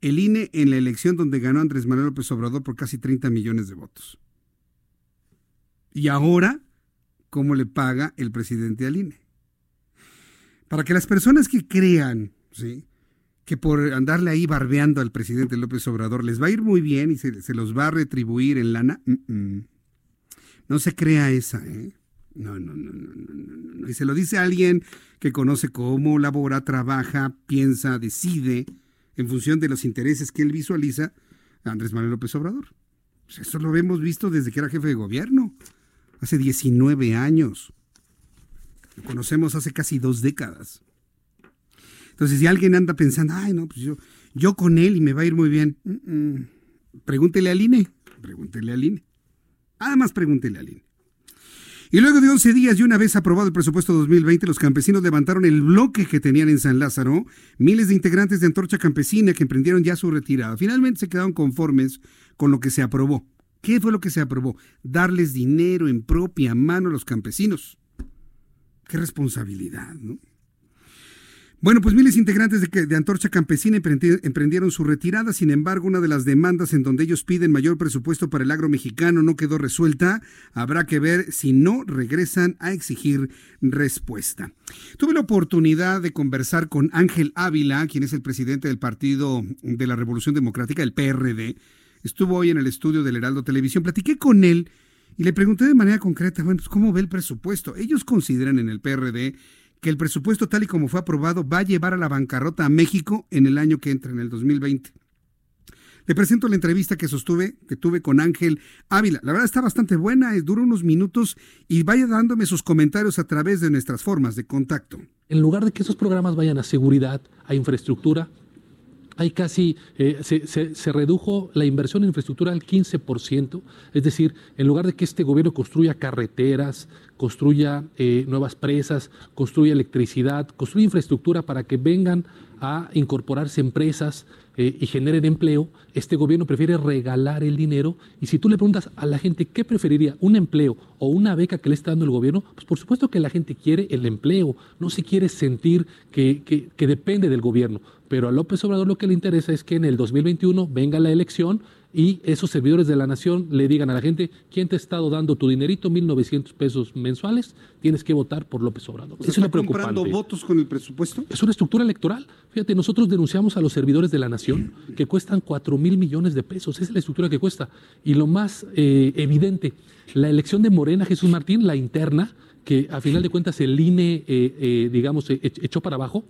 el INE en la elección donde ganó Andrés Manuel López Obrador por casi 30 millones de votos. Y ahora, ¿cómo le paga el presidente al INE? Para que las personas que crean ¿sí? que por andarle ahí barbeando al presidente López Obrador les va a ir muy bien y se, los va a retribuir en lana, no se crea esa, ¿eh? No, no, no, no, no, no. Y se lo dice alguien que conoce cómo labora, trabaja, piensa, decide en función de los intereses que él visualiza a Andrés Manuel López Obrador. Eso lo hemos visto desde que era jefe de gobierno, hace 19 años. Lo conocemos hace casi dos décadas. Entonces, si alguien anda pensando, ay, no, pues yo, yo con él y me va a ir muy bien, pregúntele al INE, pregúntele al INE. Además, pregúntele al INE. Y luego de 11 días y una vez aprobado el presupuesto 2020, los campesinos levantaron el bloque que tenían en San Lázaro. Miles de integrantes de Antorcha Campesina que emprendieron ya su retirada. Finalmente se quedaron conformes con lo que se aprobó. ¿Qué fue lo que se aprobó? Darles dinero en propia mano a los campesinos. Qué responsabilidad, ¿no? Bueno, pues miles de integrantes de, Antorcha Campesina emprendieron su retirada, sin embargo, una de las demandas en donde ellos piden mayor presupuesto para el agro mexicano no quedó resuelta. Habrá que ver si no regresan a exigir respuesta. Tuve la oportunidad de conversar con Ángel Ávila, quien es el presidente del Partido de la Revolución Democrática, el PRD. Estuvo hoy en el estudio del Heraldo Televisión. Platiqué con él y le pregunté de manera concreta, bueno, pues, ¿cómo ve el presupuesto? Ellos consideran en el PRD que el presupuesto tal y como fue aprobado va a llevar a la bancarrota a México en el año que entra, en el 2020. Le presento la entrevista que sostuve, que tuve con Ángel Ávila. La verdad está bastante buena, dura unos minutos y vaya dándome sus comentarios a través de nuestras formas de contacto. En lugar de que esos programas vayan a seguridad, a infraestructura, hay casi, eh, se, se, redujo la inversión en infraestructura al 15%, es decir, en lugar de que este gobierno construya carreteras, construya eh, nuevas presas, construya electricidad, construya infraestructura para que vengan a incorporarse empresas eh, y generen empleo, este gobierno prefiere regalar el dinero. Y si tú le preguntas a la gente qué preferiría, un empleo o una beca que le está dando el gobierno, pues por supuesto que la gente quiere el empleo, no se quiere sentir que, que, que depende del gobierno, pero a López Obrador lo que le interesa es que en el 2021 venga la elección y esos servidores de la nación le digan a la gente, ¿quién te ha estado dando tu dinerito, 1.900 pesos mensuales? Tienes que votar por López Obrador. ¿Es ¿Está comprando votos con el presupuesto? Es una estructura electoral. Fíjate, nosotros denunciamos a los servidores de la nación que cuestan 4 mil millones de pesos. Esa es la estructura que cuesta. Y lo más eh, evidente, la elección de Morena, Jesús Martín, la interna, que a final de cuentas el INE, eh, eh, digamos, echó para abajo,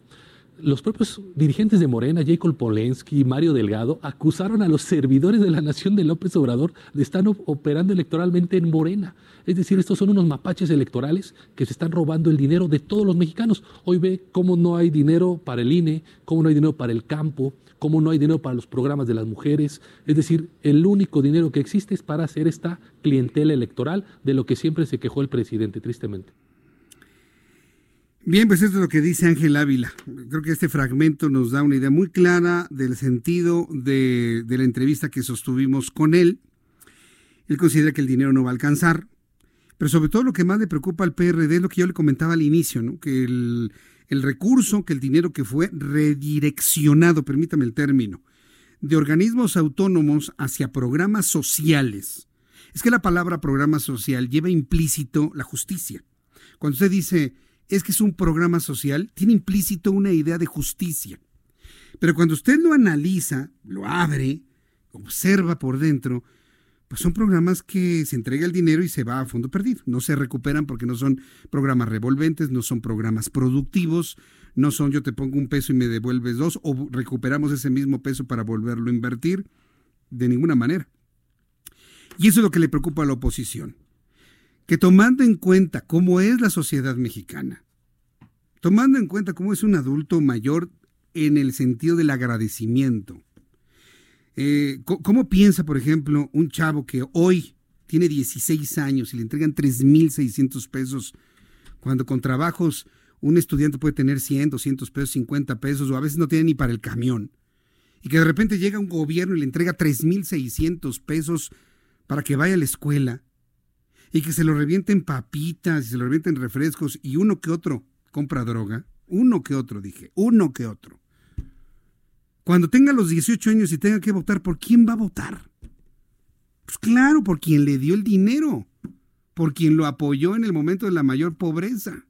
los propios dirigentes de Morena, Jacob Polensky y Mario Delgado, acusaron a los servidores de la nación de López Obrador de estar operando electoralmente en Morena. Es decir, estos son unos mapaches electorales que se están robando el dinero de todos los mexicanos. Hoy ve cómo no hay dinero para el INE, cómo no hay dinero para el campo, cómo no hay dinero para los programas de las mujeres. Es decir, el único dinero que existe es para hacer esta clientela electoral de lo que siempre se quejó el presidente, tristemente. Bien, pues esto es lo que dice Ángel Ávila. Creo que este fragmento nos da una idea muy clara del sentido de, la entrevista que sostuvimos con él. Él considera que el dinero no va a alcanzar, pero sobre todo lo que más le preocupa al PRD es lo que yo le comentaba al inicio, ¿no? que el, el recurso, que el dinero que fue redireccionado, permítame el término, de organismos autónomos hacia programas sociales. Es que la palabra programa social lleva implícito la justicia. Cuando usted dice es que es un programa social, tiene implícito una idea de justicia. Pero cuando usted lo analiza, lo abre, observa por dentro, pues son programas que se entrega el dinero y se va a fondo perdido. No se recuperan porque no son programas revolventes, no son programas productivos, no son yo te pongo un peso y me devuelves dos, o recuperamos ese mismo peso para volverlo a invertir. De ninguna manera. Y eso es lo que le preocupa a la oposición que tomando en cuenta cómo es la sociedad mexicana, tomando en cuenta cómo es un adulto mayor en el sentido del agradecimiento, eh, ¿cómo piensa, por ejemplo, un chavo que hoy tiene 16 años y le entregan 3.600 pesos, cuando con trabajos un estudiante puede tener 100, 200 pesos, 50 pesos, o a veces no tiene ni para el camión, y que de repente llega un gobierno y le entrega 3.600 pesos para que vaya a la escuela, y que se lo revienten papitas y se lo revienten refrescos y uno que otro compra droga, uno que otro dije, uno que otro. Cuando tenga los 18 años y tenga que votar, ¿por quién va a votar? Pues claro, por quien le dio el dinero, por quien lo apoyó en el momento de la mayor pobreza.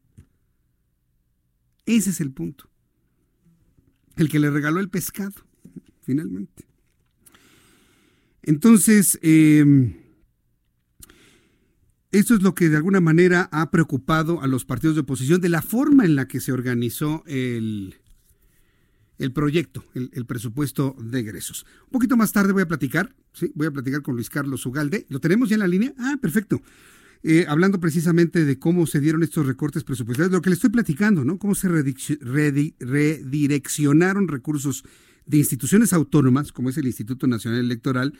Ese es el punto. El que le regaló el pescado, finalmente. Entonces, eh, esto es lo que de alguna manera ha preocupado a los partidos de oposición de la forma en la que se organizó el, el proyecto, el, presupuesto de egresos. Un poquito más tarde voy a platicar, ¿sí? voy a platicar con Luis Carlos Ugalde. ¿Lo tenemos ya en la línea? Ah, perfecto. Eh, hablando precisamente de cómo se dieron estos recortes presupuestarios, lo que le estoy platicando, ¿no? Cómo se redireccionaron recursos de instituciones autónomas, como es el Instituto Nacional Electoral,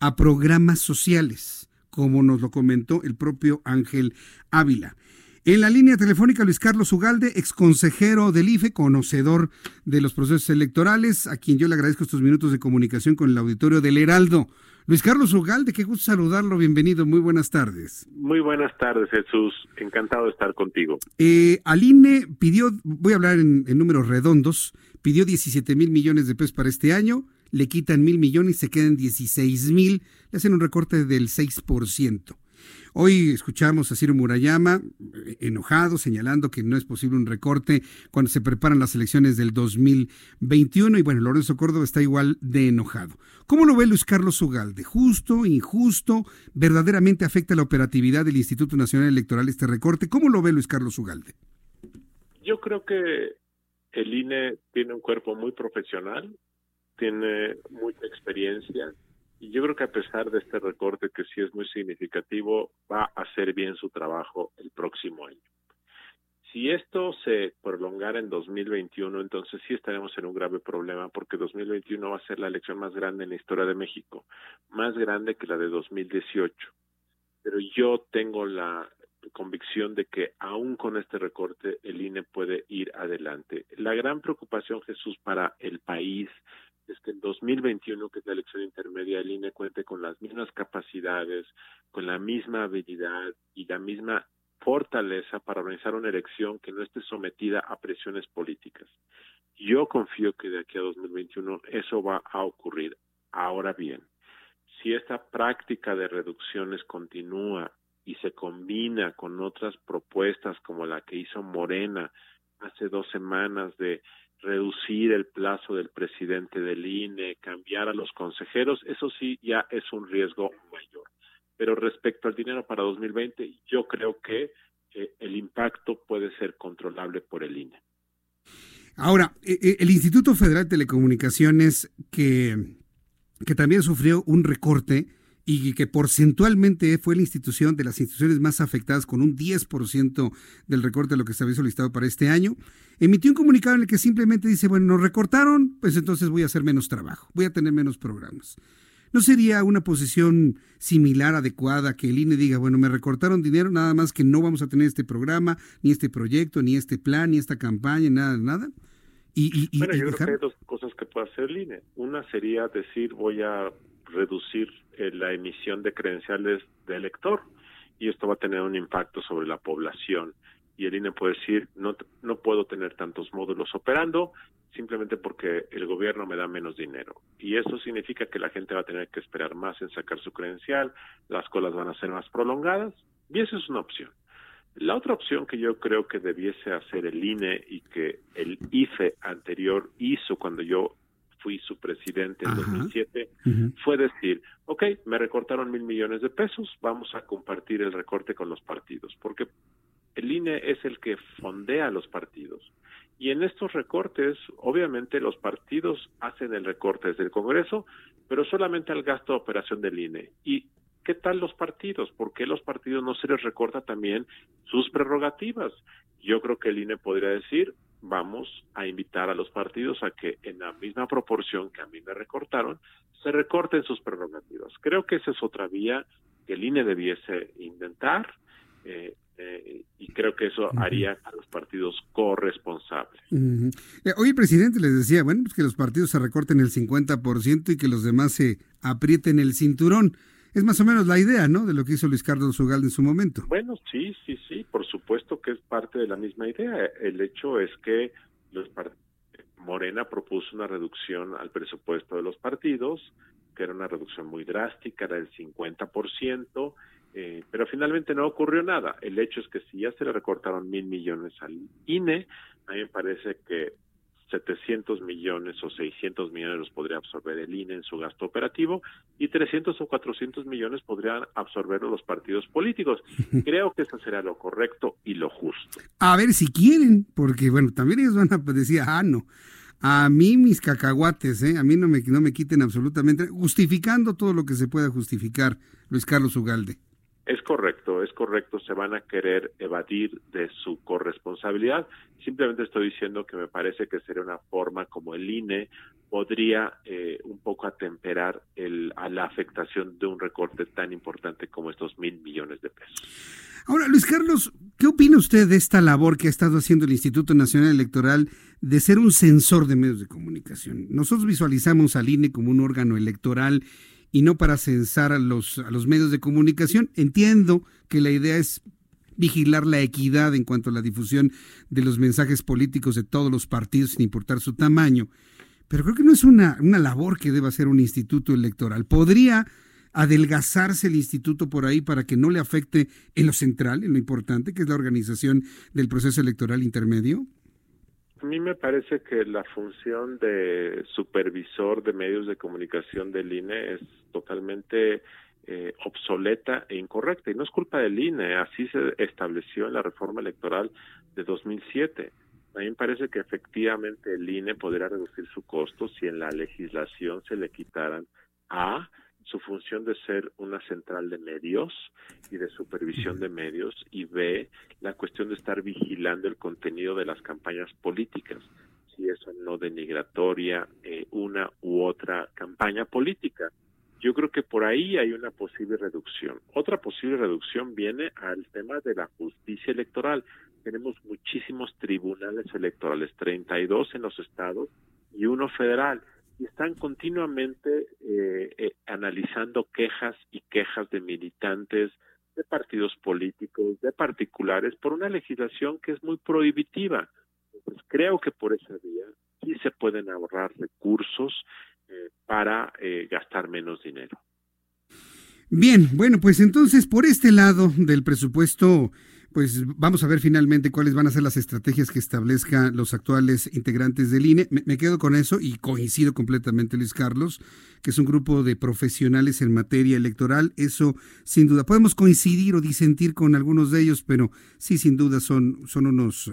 a programas sociales como nos lo comentó el propio Ángel Ávila. En la línea telefónica, Luis Carlos Ugalde, exconsejero del IFE, conocedor de los procesos electorales, a quien yo le agradezco estos minutos de comunicación con el auditorio del Heraldo. Luis Carlos Ugalde, qué gusto saludarlo, bienvenido, muy buenas tardes. Muy buenas tardes, Jesús, encantado de estar contigo. Eh, al INE pidió, voy a hablar en, en números redondos, pidió 17 mil millones de pesos para este año, le quitan mil millones y se quedan 16 mil, le hacen un recorte del 6%. Hoy escuchamos a Ciro Murayama eh, enojado, señalando que no es posible un recorte cuando se preparan las elecciones del 2021 y bueno, Lorenzo Córdoba está igual de enojado. ¿Cómo lo ve Luis Carlos Ugalde? ¿Justo, injusto? ¿Verdaderamente afecta la operatividad del Instituto Nacional Electoral este recorte? ¿Cómo lo ve Luis Carlos Ugalde? Yo creo que el INE tiene un cuerpo muy profesional, tiene mucha experiencia y yo creo que a pesar de este recorte que sí es muy significativo, va a hacer bien su trabajo el próximo año. Si esto se prolongara en 2021, entonces sí estaremos en un grave problema porque 2021 va a ser la elección más grande en la historia de México, más grande que la de 2018. Pero yo tengo la convicción de que aún con este recorte el INE puede ir adelante. La gran preocupación, Jesús, para el país es que en 2021, que es la elección intermedia, el INE cuente con las mismas capacidades, con la misma habilidad y la misma fortaleza para organizar una elección que no esté sometida a presiones políticas. Yo confío que de aquí a 2021 eso va a ocurrir. Ahora bien, si esta práctica de reducciones continúa y se combina con otras propuestas como la que hizo Morena hace dos semanas de reducir el plazo del presidente del INE, cambiar a los consejeros, eso sí ya es un riesgo mayor. Pero respecto al dinero para 2020, yo creo que eh, el impacto puede ser controlable por el INE. Ahora, eh, eh, el Instituto Federal de Telecomunicaciones, que, que también sufrió un recorte y que porcentualmente fue la institución de las instituciones más afectadas con un 10% del recorte de lo que se había solicitado para este año, emitió un comunicado en el que simplemente dice, bueno, nos recortaron, pues entonces voy a hacer menos trabajo, voy a tener menos programas. ¿No sería una posición similar, adecuada, que el INE diga, bueno, me recortaron dinero, nada más que no vamos a tener este programa, ni este proyecto, ni este plan, ni esta campaña, nada, nada? Y, y, bueno, yo creo que hay dos cosas que puede hacer el INE. Una sería decir, voy a reducir eh, la emisión de credenciales de elector y esto va a tener un impacto sobre la población y el INE puede decir no no puedo tener tantos módulos operando simplemente porque el gobierno me da menos dinero. Y eso significa que la gente va a tener que esperar más en sacar su credencial, las colas van a ser más prolongadas, y eso es una opción. La otra opción que yo creo que debiese hacer el INE y que el IFE anterior hizo cuando yo fui su presidente en 2007, fue decir, ok, me recortaron mil millones de pesos, vamos a compartir el recorte con los partidos, porque el INE es el que fondea los partidos. Y en estos recortes, obviamente los partidos hacen el recorte desde el Congreso, pero solamente al gasto de operación del INE. ¿Y qué tal los partidos? ¿Por qué los partidos no se les recorta también sus prerrogativas? Yo creo que el INE podría decir, vamos a invitar a los partidos a que en la misma proporción que a mí me recortaron, se recorten sus prerrogativas. Creo que esa es otra vía que el INE debiese intentar. Eh, eh, y creo que eso haría a los partidos corresponsables. Eh, hoy el presidente les decía, bueno, pues que los partidos se recorten el 50% y que los demás se aprieten el cinturón. Es más o menos la idea, ¿no? De lo que hizo Luis Carlos Ugalde en su momento. Bueno, sí, sí, sí, por supuesto que es parte de la misma idea. El hecho es que los Morena propuso una reducción al presupuesto de los partidos, que era una reducción muy drástica, era del 50%, eh, pero finalmente no ocurrió nada. El hecho es que si ya se le recortaron mil millones al INE, a mí me parece que 700 millones o 600 millones los podría absorber el INE en su gasto operativo y 300 o 400 millones podrían absorberlo los partidos políticos. Creo que eso será lo correcto y lo justo. A ver si quieren, porque bueno, también ellos van a decir, ah, no. A mí mis cacahuates, ¿eh? a mí no me, no me quiten absolutamente, justificando todo lo que se pueda justificar, Luis Carlos Ugalde. Es correcto, es correcto, se van a querer evadir de su corresponsabilidad. Simplemente estoy diciendo que me parece que sería una forma como el INE podría eh, un poco atemperar el, a la afectación de un recorte tan importante como estos mil millones de pesos. Ahora, Luis Carlos, ¿qué opina usted de esta labor que ha estado haciendo el Instituto Nacional Electoral de ser un censor de medios de comunicación? Nosotros visualizamos al INE como un órgano electoral y no para censar a los, a los medios de comunicación. Entiendo que la idea es vigilar la equidad en cuanto a la difusión de los mensajes políticos de todos los partidos, sin importar su tamaño. Pero creo que no es una, una labor que deba hacer un instituto electoral. ¿Podría adelgazarse el instituto por ahí para que no le afecte en lo central, en lo importante, que es la organización del proceso electoral intermedio? A mí me parece que la función de supervisor de medios de comunicación del INE es totalmente eh, obsoleta e incorrecta. Y no es culpa del INE, así se estableció en la reforma electoral de 2007. A mí me parece que efectivamente el INE podría reducir su costo si en la legislación se le quitaran a su función de ser una central de medios y de supervisión de medios y B, la cuestión de estar vigilando el contenido de las campañas políticas, si eso no denigratoria eh, una u otra campaña política. Yo creo que por ahí hay una posible reducción. Otra posible reducción viene al tema de la justicia electoral. Tenemos muchísimos tribunales electorales, 32 en los estados y uno federal y están continuamente eh, eh, analizando quejas y quejas de militantes, de partidos políticos, de particulares, por una legislación que es muy prohibitiva. Creo que por esa vía sí se pueden ahorrar recursos eh, para gastar menos dinero. Bien, bueno, pues entonces por este lado del presupuesto pues vamos a ver finalmente cuáles van a ser las estrategias que establezcan los actuales integrantes del INE. Me, quedo con eso y coincido completamente, Luis Carlos, que es un grupo de profesionales en materia electoral. Eso, sin duda, podemos coincidir o disentir con algunos de ellos, pero sí, sin duda, son, son unos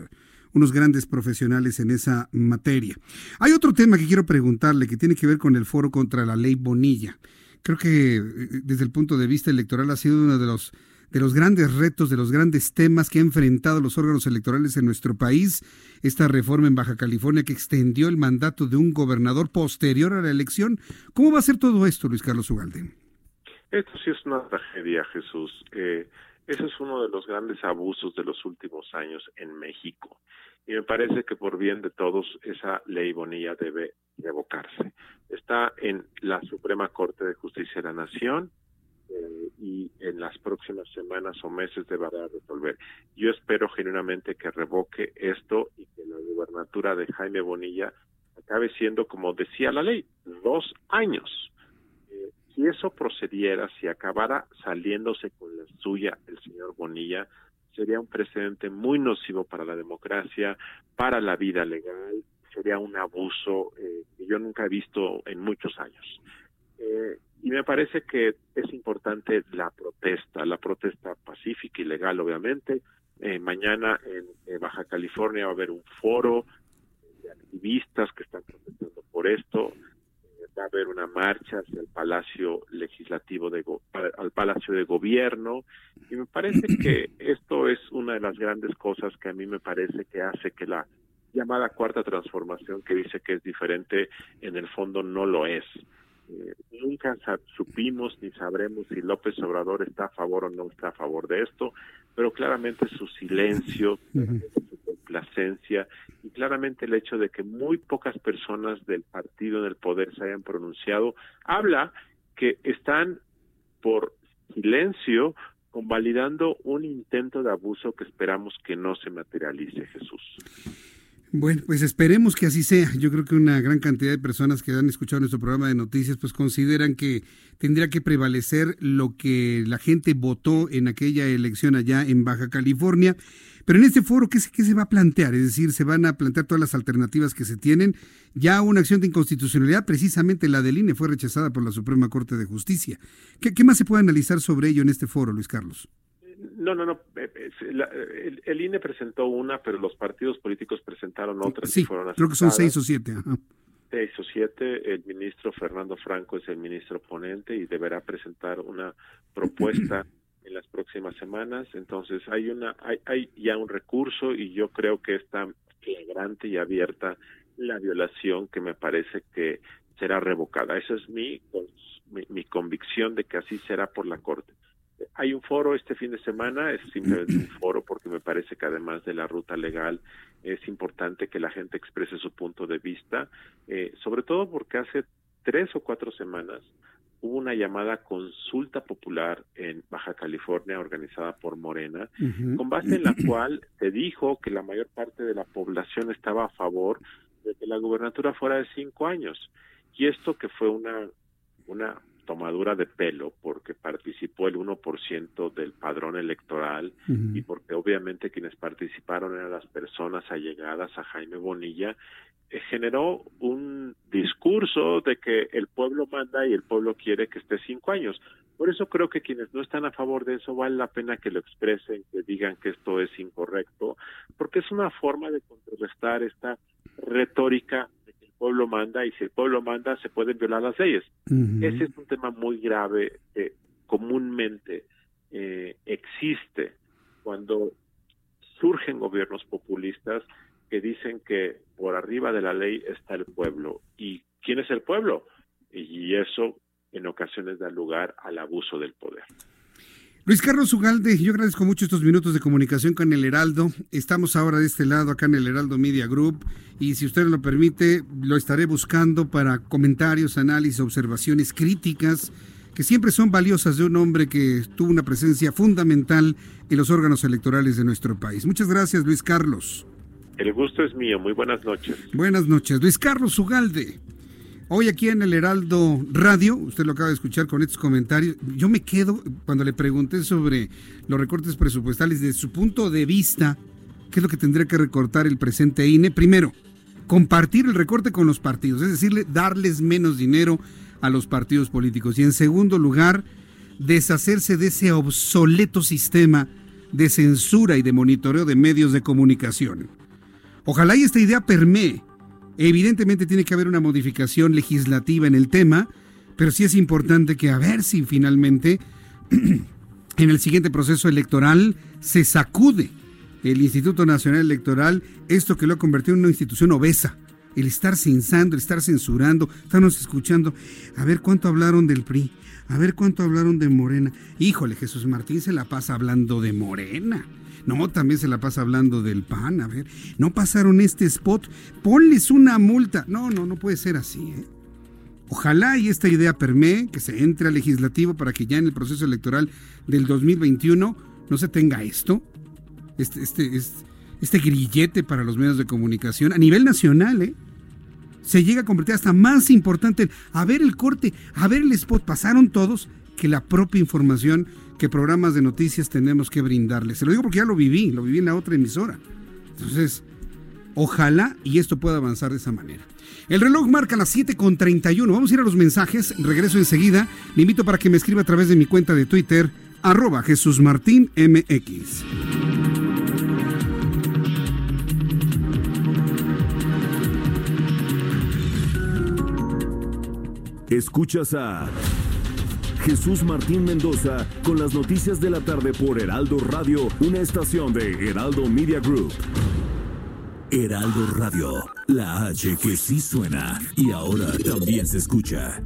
unos grandes profesionales en esa materia. Hay otro tema que quiero preguntarle que tiene que ver con el foro contra la ley Bonilla. Creo que eh, desde el punto de vista electoral ha sido uno de los de los grandes retos, de los grandes temas que han enfrentado los órganos electorales en nuestro país, esta reforma en Baja California que extendió el mandato de un gobernador posterior a la elección. ¿Cómo va a ser todo esto, Luis Carlos Ugalde? Esto sí es una tragedia, Jesús. Eh, ese es uno de los grandes abusos de los últimos años en México. Y me parece que por bien de todos esa ley Bonilla debe revocarse. Está en la Suprema Corte de Justicia de la Nación eh, y en las próximas semanas o meses deberá resolver. Yo espero genuinamente que revoque esto y que la gubernatura de Jaime Bonilla acabe siendo, como decía la ley, dos años. Eh, si eso procediera, si acabara saliéndose con la suya el señor Bonilla, sería un precedente muy nocivo para la democracia, para la vida legal, sería un abuso eh, que yo nunca he visto en muchos años. Eh, y me parece que es importante la protesta, la protesta pacífica y legal, obviamente. Eh, mañana en, Baja California va a haber un foro de activistas que están protestando por esto. Eh, va a haber una marcha hacia el Palacio Legislativo, de al Palacio de Gobierno. Y me parece <clears throat> que esto es una de las grandes cosas que a mí me parece que hace que la llamada cuarta transformación, que dice que es diferente, en el fondo no lo es. Eh, nunca supimos ni sabremos si López Obrador está a favor o no está a favor de esto, pero claramente su silencio, su complacencia y claramente el hecho de que muy pocas personas del partido en el poder se hayan pronunciado, habla que están por silencio convalidando un intento de abuso que esperamos que no se materialice, Jesús. Bueno, pues esperemos que así sea. Yo creo que una gran cantidad de personas que han escuchado nuestro programa de noticias pues consideran que tendría que prevalecer lo que la gente votó en aquella elección allá en Baja California. Pero en este foro, ¿qué qué se va a plantear? Es decir, se van a plantear todas las alternativas que se tienen. Ya una acción de inconstitucionalidad, precisamente la del INE, fue rechazada por la Suprema Corte de Justicia. ¿Qué, qué más se puede analizar sobre ello en este foro, Luis Carlos? No, no, no. Eh, el, INE presentó una, pero los partidos políticos presentaron otras. Sí, fueron creo que son seis o siete. Seis o siete. El ministro Fernando Franco es el ministro ponente y deberá presentar una propuesta <clears throat> en las próximas semanas. Entonces hay una, hay, hay ya un recurso y yo creo que está flagrante y abierta la violación que me parece que será revocada. Esa es mi, mi convicción de que así será por la Corte hay un foro este fin de semana, es simplemente un foro porque me parece que además de la ruta legal es importante que la gente exprese su punto de vista, eh, sobre todo porque hace tres o cuatro semanas hubo una llamada consulta popular en Baja California organizada por Morena, con base en la <clears throat> cual se dijo que la mayor parte de la población estaba a favor de que la gubernatura fuera de cinco años. Y esto que fue una una tomadura de pelo porque participó el 1% del padrón electoral y porque obviamente quienes participaron eran las personas allegadas a Jaime Bonilla, eh, generó un discurso de que el pueblo manda y el pueblo quiere que esté cinco años. Por eso creo que quienes no están a favor de eso vale la pena que lo expresen, que digan que esto es incorrecto, porque es una forma de contrarrestar esta retórica pueblo manda y si el pueblo manda se pueden violar las leyes. Ese es un tema muy grave que comúnmente eh, existe cuando surgen gobiernos populistas que dicen que por arriba de la ley está el pueblo. ¿Y quién es el pueblo? Y eso en ocasiones da lugar al abuso del poder. Luis Carlos Ugalde, yo agradezco mucho estos minutos de comunicación con el Heraldo. Estamos ahora de este lado, acá en el Heraldo Media Group, y si usted lo permite, lo estaré buscando para comentarios, análisis, observaciones críticas, que siempre son valiosas de un hombre que tuvo una presencia fundamental en los órganos electorales de nuestro país. Muchas gracias, Luis Carlos. El gusto es mío. Muy buenas noches. Buenas noches. Luis Carlos Ugalde. Hoy aquí en el Heraldo Radio, usted lo acaba de escuchar con estos comentarios, yo me quedo cuando le pregunté sobre los recortes presupuestales desde su punto de vista, ¿qué es lo que tendría que recortar el presente INE? Primero, compartir el recorte con los partidos, es decir, darles menos dinero a los partidos políticos. Y en segundo lugar, deshacerse de ese obsoleto sistema de censura y de monitoreo de medios de comunicación. Ojalá y esta idea permee Evidentemente tiene que haber una modificación legislativa en el tema, pero sí es importante que a ver si finalmente <clears throat> en el siguiente proceso electoral se sacude el Instituto Nacional Electoral esto que lo ha convertido en una institución obesa. El estar censando, el estar censurando, estarnos escuchando. A ver cuánto hablaron del PRI, a ver cuánto hablaron de Morena. Híjole, Jesús Martín se la pasa hablando de Morena. No, también se la pasa hablando del pan. A ver, no pasaron este spot. Ponles una multa. No, no, no puede ser así. ¿eh? Ojalá y esta idea permee, que se entre al legislativo para que ya en el proceso electoral del 2021 no se tenga esto, este, este, este, este grillete para los medios de comunicación a nivel nacional, ¿eh? se llega a convertir hasta más importante a ver el corte, a ver el spot, pasaron todos, que la propia información que programas de noticias tenemos que brindarles. Se lo digo porque ya lo viví, lo viví en la otra emisora. Entonces, ojalá y esto pueda avanzar de esa manera. El reloj marca las 7.31. Vamos a ir a los mensajes. Regreso enseguida. Le invito para que me escriba a través de mi cuenta de Twitter, arroba Jesús Martín MX. Escuchas a Jesús Martín Mendoza con las noticias de la tarde por Heraldo Radio, una estación de Heraldo Media Group. Heraldo Radio, la H que sí suena y ahora también se escucha.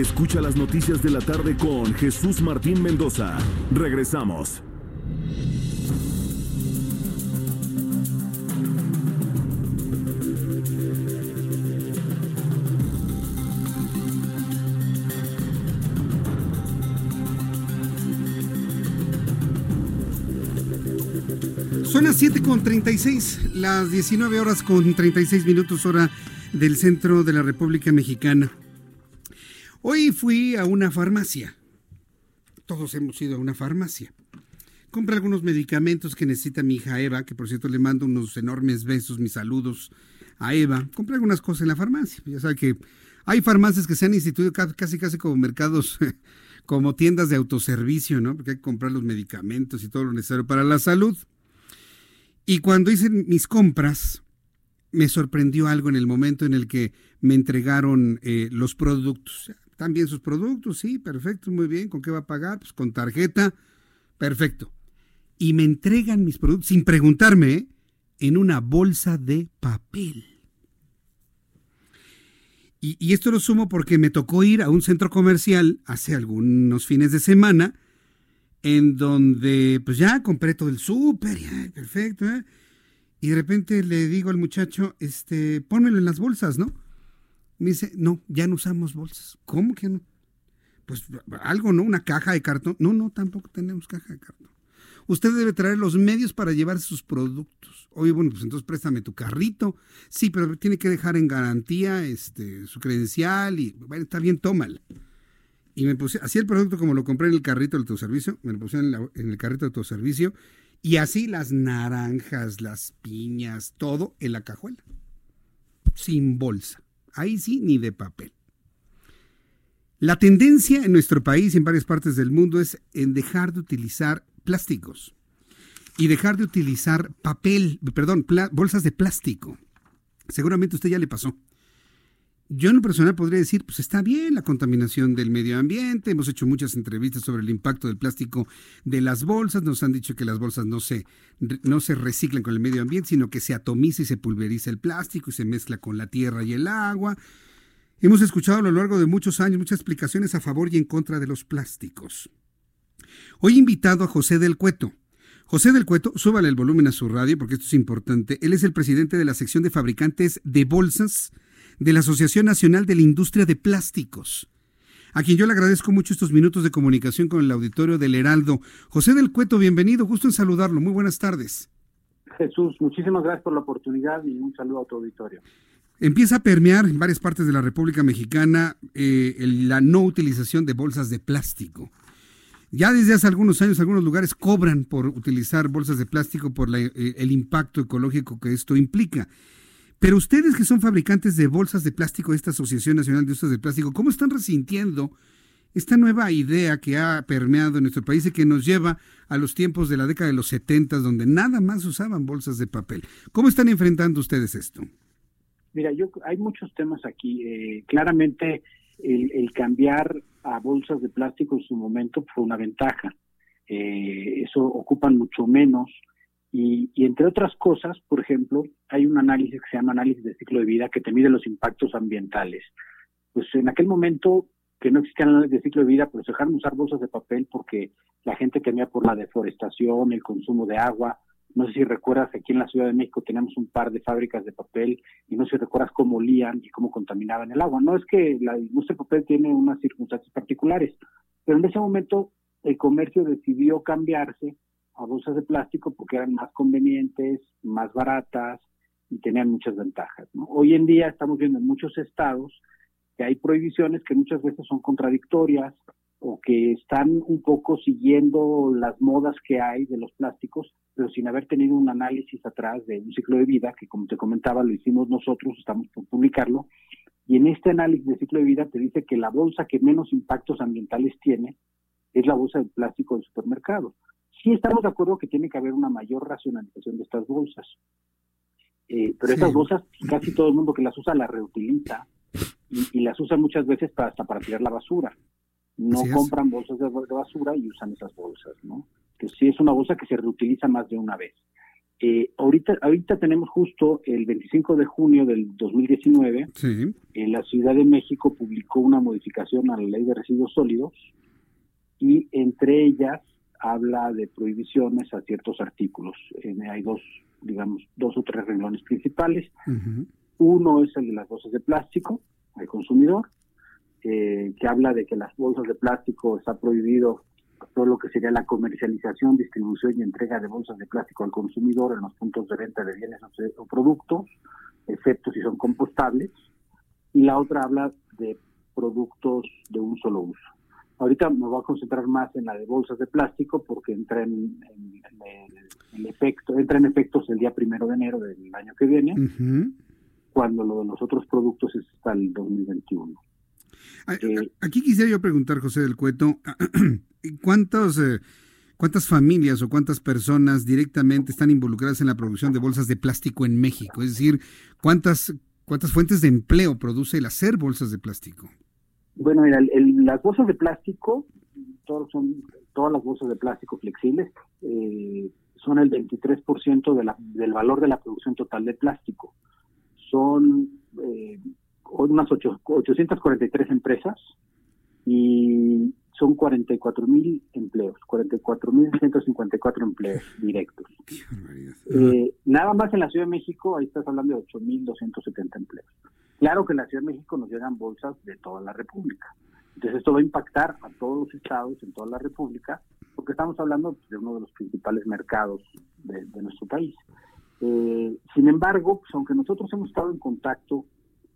Escucha las noticias de la tarde con Jesús Martín Mendoza. Regresamos. Son las 7 con 36, las 19 horas con 36 minutos hora del centro de la República Mexicana. Hoy fui a una farmacia. Todos hemos ido a una farmacia. Compré algunos medicamentos que necesita mi hija Eva, que por cierto le mando unos enormes besos, mis saludos a Eva. Compré algunas cosas en la farmacia. Ya sabe que hay farmacias que se han instituido casi casi como mercados, <laughs> como tiendas de autoservicio, ¿no? Porque hay que comprar los medicamentos y todo lo necesario para la salud. Y cuando hice mis compras, me sorprendió algo en el momento en el que me entregaron eh, los productos ¿Están bien sus productos? Sí, perfecto, muy bien. ¿Con qué va a pagar? Pues con tarjeta. Perfecto. Y me entregan mis productos sin preguntarme ¿eh? en una bolsa de papel. Y, y, esto lo sumo porque me tocó ir a un centro comercial hace algunos fines de semana, en donde pues ya compré todo el súper, perfecto, ¿eh? y de repente le digo al muchacho, este, pónmelo en las bolsas, ¿no? Me dice, no, ya no usamos bolsas. ¿Cómo que no? Pues algo, ¿no? Una caja de cartón. No, no, tampoco tenemos caja de cartón. Usted debe traer los medios para llevar sus productos. Oye, bueno, pues entonces préstame tu carrito. Sí, pero tiene que dejar en garantía este, su credencial y, bueno, está bien, tómala. Y me puse, así el producto como lo compré en el carrito de autoservicio, me lo puse en, en el carrito de autoservicio y así las naranjas, las piñas, todo en la cajuela. Sin bolsa. Ahí sí, ni de papel. La tendencia en nuestro país y en varias partes del mundo es en dejar de utilizar plásticos y dejar de utilizar papel, perdón, bolsas de plástico. Seguramente a usted ya le pasó. Yo en lo personal podría decir, pues está bien la contaminación del medio ambiente, hemos hecho muchas entrevistas sobre el impacto del plástico de las bolsas, nos han dicho que las bolsas no se, no se reciclan con el medio ambiente, sino que se atomiza y se pulveriza el plástico y se mezcla con la tierra y el agua. Hemos escuchado a lo largo de muchos años muchas explicaciones a favor y en contra de los plásticos. Hoy he invitado a José del Cueto. José del Cueto, súbale el volumen a su radio porque esto es importante. Él es el presidente de la sección de fabricantes de bolsas de la Asociación Nacional de la Industria de Plásticos, a quien yo le agradezco mucho estos minutos de comunicación con el auditorio del Heraldo. José del Cueto, bienvenido, gusto en saludarlo. Muy buenas tardes. Jesús, muchísimas gracias por la oportunidad y un saludo a tu auditorio. Empieza a permear en varias partes de la República Mexicana eh, la no utilización de bolsas de plástico. Ya desde hace algunos años algunos lugares cobran por utilizar bolsas de plástico por la, eh, el impacto ecológico que esto implica. Pero ustedes que son fabricantes de bolsas de plástico esta Asociación Nacional de Usos de Plástico, ¿cómo están resintiendo esta nueva idea que ha permeado en nuestro país y que nos lleva a los tiempos de la década de los 70, donde nada más usaban bolsas de papel? ¿Cómo están enfrentando ustedes esto? Mira, yo hay muchos temas aquí. Eh, claramente el, cambiar a bolsas de plástico en su momento fue una ventaja. Eh, eso ocupan mucho menos y, entre otras cosas, por ejemplo, hay un análisis que se llama análisis de ciclo de vida que te mide los impactos ambientales. Pues en aquel momento que no existía análisis de ciclo de vida, pues dejaron usar bolsas de papel porque la gente temía por la deforestación, el consumo de agua. No sé si recuerdas aquí en la Ciudad de México tenemos un par de fábricas de papel y no sé si recuerdas cómo olían y cómo contaminaban el agua. No es que la industria de papel tiene unas circunstancias particulares, pero en ese momento el comercio decidió cambiarse a bolsas de plástico porque eran más convenientes, más baratas y tenían muchas ventajas. Hoy en día estamos viendo en muchos estados que hay prohibiciones que muchas veces son contradictorias o que están un poco siguiendo las modas que hay de los plásticos, pero sin haber tenido un análisis atrás de un ciclo de vida, que como te comentaba lo hicimos nosotros, estamos por publicarlo, y en este análisis de ciclo de vida te dice que la bolsa que menos impactos ambientales tiene es la bolsa de plástico del supermercado. Sí estamos de acuerdo que tiene que haber una mayor racionalización de estas bolsas. Eh, pero estas bolsas, casi todo el mundo que las usa las reutiliza y, las usa muchas veces para, hasta para tirar la basura. No compran bolsas de, basura y usan esas bolsas, ¿no? Que sí es una bolsa que se reutiliza más de una vez. Eh, ahorita, ahorita tenemos justo el 25 de junio del 2019, en la Ciudad de México publicó una modificación a la ley de residuos sólidos y entre ellas habla de prohibiciones a ciertos artículos. hay dos, digamos, dos o tres renglones principales. Uno es el de las bolsas de plástico al consumidor, eh, que habla de que las bolsas de plástico está prohibido todo lo que sería la comercialización, distribución y entrega de bolsas de plástico al consumidor en los puntos de venta de bienes o productos, excepto si son compostables. Y la otra habla de productos de un solo uso. Ahorita me voy a concentrar más en la de bolsas de plástico porque entra en, el, efecto, entra en efectos el día primero de enero del año que viene, cuando lo de los otros productos es hasta el 2021. Eh, aquí quisiera yo preguntar, José del Cueto, <clears throat> ¿cuántos, eh, ¿cuántas familias o cuántas personas directamente están involucradas en la producción de bolsas de plástico en México? Es decir, ¿cuántas, cuántas fuentes de empleo produce el hacer bolsas de plástico? Bueno, mira, el- el- las bolsas de plástico, todos son, todas las bolsas de plástico flexibles, eh, son el 23% de la, del valor de la producción total de plástico. Son eh, unas ocho- 843 empresas y son 44 mil empleos, 44 mil 154 empleos directos. Eh, nada más en la Ciudad de México, ahí estás hablando de 8.270 empleos. Claro que la Ciudad de México nos llegan bolsas de toda la República. Entonces esto va a impactar a todos los estados en toda la República, porque estamos hablando de uno de los principales mercados de, nuestro país. Eh, sin embargo, pues, aunque nosotros hemos estado en contacto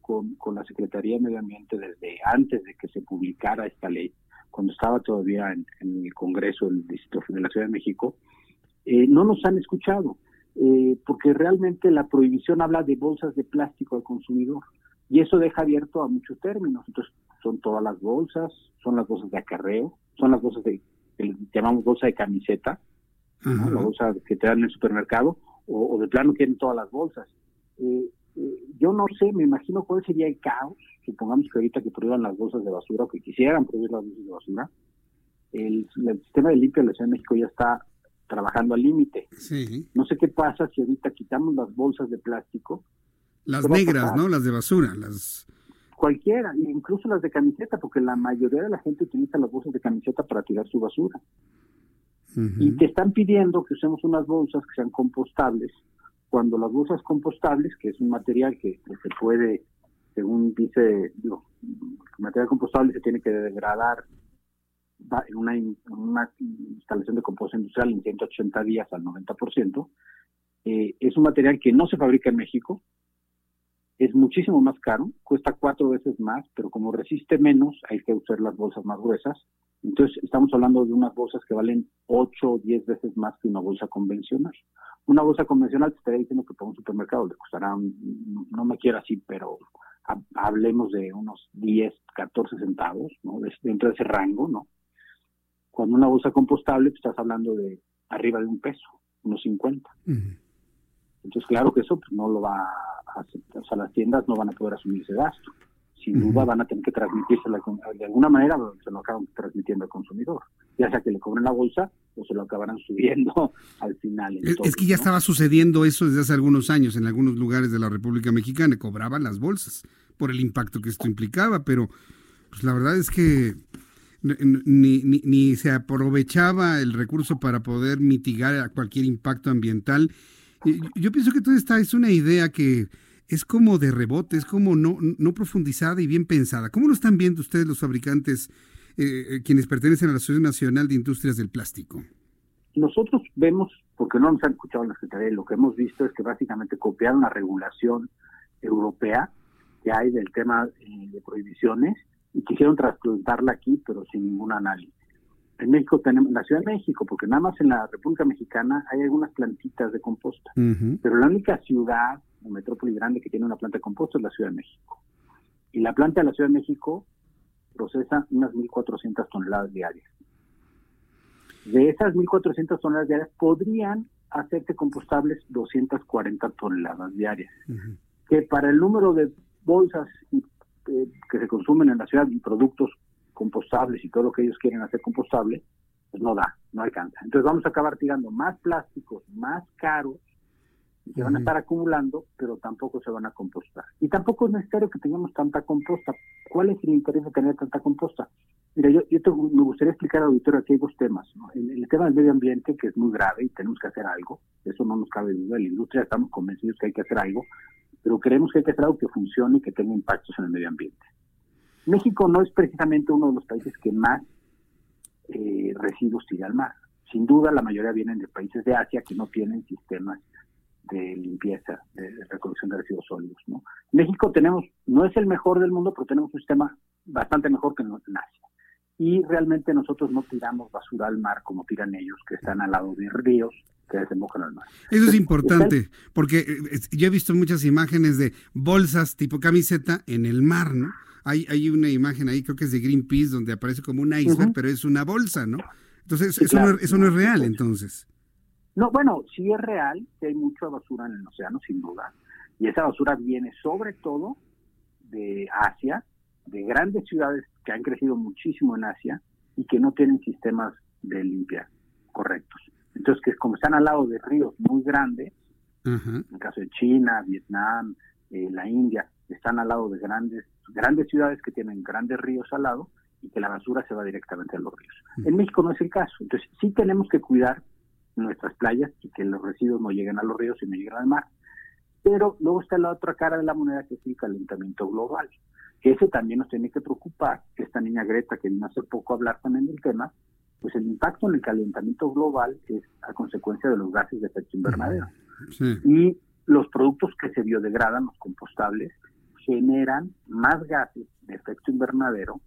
con, la Secretaría de Medio Ambiente desde antes de que se publicara esta ley, cuando estaba todavía en, en el Congreso del Distrito de la Ciudad de México, eh, no nos han escuchado, eh, porque realmente la prohibición habla de bolsas de plástico al consumidor y eso deja abierto a muchos términos. Entonces, son todas las bolsas, son las bolsas de acarreo, son las bolsas de, que llamamos bolsa de camiseta, ¿no? la bolsa que te dan en el supermercado, o, o de plano quieren todas las bolsas. Eh, eh, yo no sé, me imagino cuál sería el caos, supongamos que ahorita que prohíban las bolsas de basura o que quisieran prohibir las bolsas de basura, el, el sistema de limpio de la Ciudad de México ya está trabajando al límite. Sí. No sé qué pasa si ahorita quitamos las bolsas de plástico. Las ¿Qué va a negras? ¿no? Las de basura, las... Cualquiera, incluso las de camiseta, porque la mayoría de la gente utiliza las bolsas de camiseta para tirar su basura. Y te están pidiendo que usemos unas bolsas que sean compostables, cuando las bolsas compostables, que es un material que, que se puede, según dice, digo, el material compostable se tiene que degradar una, en una instalación de composta industrial en 180 días al 90%, eh, es un material que no se fabrica en México, es muchísimo más caro, cuesta cuatro veces más, pero como resiste menos, hay que usar las bolsas más gruesas. Entonces, estamos hablando de unas bolsas que valen 8 o 10 veces más que una bolsa convencional. Una bolsa convencional te estaría diciendo que para un supermercado le costará, no me quiero así, pero ha- hablemos de unos 10, 14 centavos, ¿no? De- dentro de ese rango, ¿no? Cuando una bolsa compostable, pues, estás hablando de arriba de un peso, unos 50. Entonces, claro que eso pues, no lo va a aceptar. O sea, las tiendas no van a poder asumir ese gasto. Sin duda van a tener que con- de alguna manera, se lo acaban transmitiendo al consumidor. Ya sea que le cobren la bolsa o se lo acabarán subiendo <laughs> al final. Es, que ya ¿no? estaba sucediendo eso desde hace algunos años en algunos lugares de la República Mexicana, cobraban las bolsas por el impacto que esto implicaba, pero pues la verdad es que ni, ni, ni se aprovechaba el recurso para poder mitigar cualquier impacto ambiental. Yo pienso que toda esta es una idea que es como de rebote, es como no, no profundizada y bien pensada. ¿Cómo lo están viendo ustedes los fabricantes, eh, eh, quienes pertenecen a la Asociación Nacional de Industrias del Plástico? Nosotros vemos, porque no nos han escuchado en la Secretaría, lo que hemos visto es que básicamente copiaron la regulación europea que hay del tema eh, de prohibiciones y quisieron trasplantarla aquí, pero sin ningún análisis. En México tenemos, en la Ciudad de México, porque nada más en la República Mexicana hay algunas plantitas de composta, pero la única ciudad o metrópoli grande que tiene una planta de composta es la Ciudad de México. Y la planta de la Ciudad de México procesa unas 1.400 toneladas diarias. De esas 1.400 toneladas diarias podrían hacerse compostables 240 toneladas diarias, que para el número de bolsas y, eh, que se consumen en la ciudad y productos compostables y todo lo que ellos quieren hacer compostable, pues no da, no alcanza. Entonces vamos a acabar tirando más plásticos más caros y se van a estar acumulando, pero tampoco se van a compostar. Y tampoco es necesario que tengamos tanta composta. ¿Cuál es el interés de tener tanta composta? Mira, yo, yo te- me gustaría explicar al auditorio aquí hay dos temas. ¿no? El, el tema del medio ambiente, que es muy grave y tenemos que hacer algo, eso no nos cabe duda. En la industria estamos convencidos que hay que hacer algo, pero creemos que hay que hacer algo que funcione y que tenga impactos en el medio ambiente. México no es precisamente uno de los países que más eh, residuos tira al mar. Sin duda, la mayoría vienen de países de Asia que no tienen sistemas de limpieza, de, de recolección de residuos sólidos. ¿no? México tenemos, no es el mejor del mundo, pero tenemos un sistema bastante mejor que en Asia. Y realmente nosotros no tiramos basura al mar como tiran ellos, que están al lado de ríos que desembocan al mar. Eso es importante, porque eh, yo he visto muchas imágenes de bolsas tipo camiseta en el mar, ¿no? Hay, hay una imagen ahí, creo que es de Greenpeace, donde aparece como un iceberg, pero es una bolsa, ¿no? Entonces, eso, no, claro. eso no es real, entonces. No, bueno, sí es real que hay mucha basura en el océano, sin duda. Y esa basura viene sobre todo de Asia, de grandes ciudades que han crecido muchísimo en Asia y que no tienen sistemas de limpiar correctos. Entonces, que como están al lado de ríos muy grandes, en el caso de China, Vietnam, eh, la India, están al lado de grandes, grandes ciudades que tienen grandes ríos al lado y que la basura se va directamente a los ríos. En México no es el caso. Entonces, sí tenemos que cuidar nuestras playas y que los residuos no lleguen a los ríos y no lleguen al mar. Pero luego está la otra cara de la moneda que es el calentamiento global, que ese también nos tiene que preocupar. Esta niña Greta, que vino hace poco a hablar también del tema, pues el impacto en el calentamiento global es a consecuencia de los gases de efecto invernadero. Y los productos que se biodegradan, los compostables, generan más gases de efecto invernadero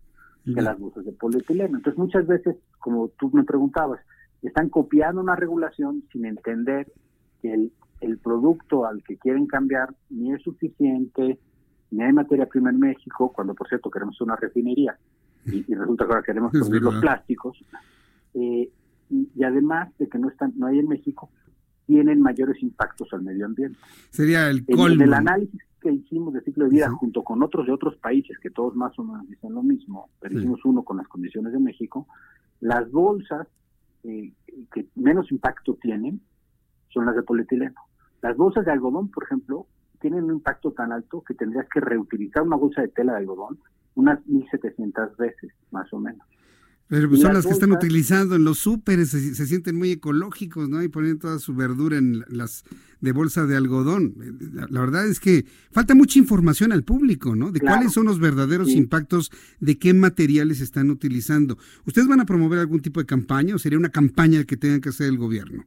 que las bolsas de polietileno. Entonces muchas veces, como tú me preguntabas, están copiando una regulación sin entender que el, el producto al que quieren cambiar ni es suficiente, ni hay materia prima en México, cuando por cierto queremos una refinería y, resulta que ahora queremos producir los plásticos, eh, y, además de que no están no hay en México, tienen mayores impactos al medio ambiente. Sería el colmo. En el análisis que hicimos de ciclo de vida junto con otros de otros países que todos más o menos dicen lo mismo, pero hicimos uno con las condiciones de México, las bolsas eh, que menos impacto tienen son las de polietileno. Las bolsas de algodón, por ejemplo, tienen un impacto tan alto que tendrías que reutilizar una bolsa de tela de algodón unas 1.700 veces, más o menos. Pero pues son las, que están utilizando en los súperes, se, sienten muy ecológicos, ¿no? Y ponen toda su verdura en las de bolsa de algodón. La, verdad es que falta mucha información al público, ¿no? De cuáles son los verdaderos impactos, de qué materiales están utilizando. ¿Ustedes van a promover algún tipo de campaña o sería una campaña que tenga que hacer el gobierno?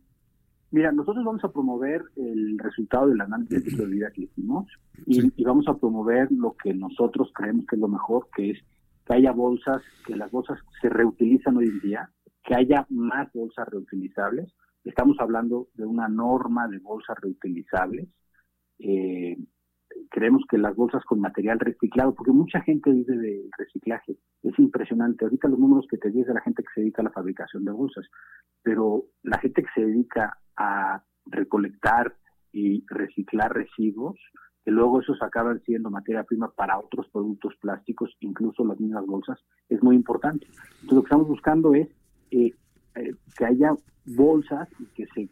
Mira, nosotros vamos a promover el resultado del análisis de ciclo de vida que hicimos y, y vamos a promover lo que nosotros creemos que es lo mejor, que es que haya bolsas, que las bolsas se reutilizan hoy en día, que haya más bolsas reutilizables. Estamos hablando de una norma de bolsas reutilizables. Eh, creemos que las bolsas con material reciclado, porque mucha gente dice de reciclaje, es impresionante. Ahorita los números que te di de la gente que se dedica a la fabricación de bolsas, pero la gente que se dedica a recolectar y reciclar residuos, que luego esos acaban siendo materia prima para otros productos plásticos, incluso las mismas bolsas, es muy importante. Entonces lo que estamos buscando es eh, eh, que haya bolsas y que se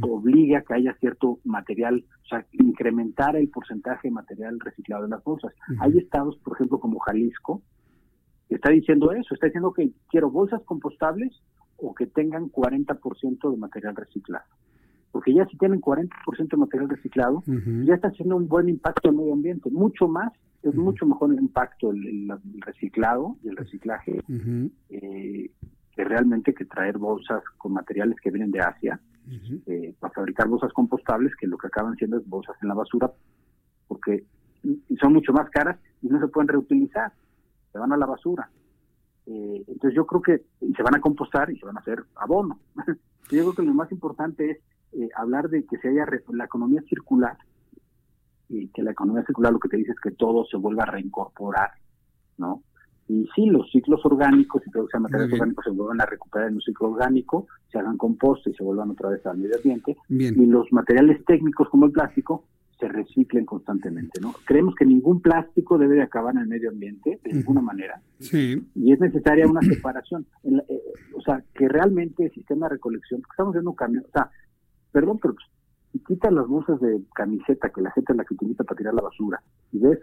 obligue a que haya cierto material, o sea, incrementar el porcentaje de material reciclado en las bolsas. Hay estados, por ejemplo, como Jalisco, que está diciendo eso, está diciendo que quiero bolsas compostables o que tengan 40% de material reciclado porque ya si tienen 40% de material reciclado, ya está haciendo un buen impacto en el medio ambiente, mucho más, es mucho mejor el impacto el, reciclado y el reciclaje eh, que realmente que traer bolsas con materiales que vienen de Asia eh, para fabricar bolsas compostables que lo que acaban siendo es bolsas en la basura porque son mucho más caras y no se pueden reutilizar, se van a la basura. Eh, entonces yo creo que se van a compostar y se van a hacer abono. <laughs> yo creo que lo más importante es eh, hablar de que se haya la economía circular, y que la economía circular lo que te dice es que todo se vuelva a reincorporar, ¿no? Y sí, los ciclos orgánicos y los materiales orgánicos se vuelvan a recuperar en un ciclo orgánico, se hagan compost y se vuelvan otra vez al medio ambiente. Y los materiales técnicos como el plástico se reciclen constantemente, ¿no? Creemos que ningún plástico debe de acabar en el medio ambiente de ninguna manera. Sí. Y es necesaria una <clears throat> separación. Eh, o sea, que realmente el sistema de recolección, porque estamos viendo un cambio, o sea, perdón, pero si quitas las bolsas de camiseta que la gente es la que utiliza para tirar la basura y ves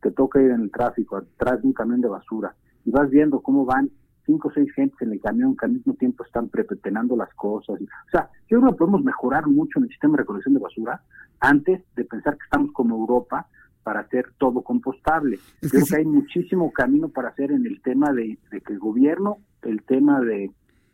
te toca ir en el tráfico atrás de un camión de basura y vas viendo cómo van cinco o seis gentes en el camión que al mismo tiempo están prepetenando las cosas. O sea, yo creo que podemos mejorar mucho en el sistema de recolección de basura antes de pensar que estamos como Europa para hacer todo compostable. creo que hay muchísimo camino para hacer en el tema de, de que el gobierno, el tema de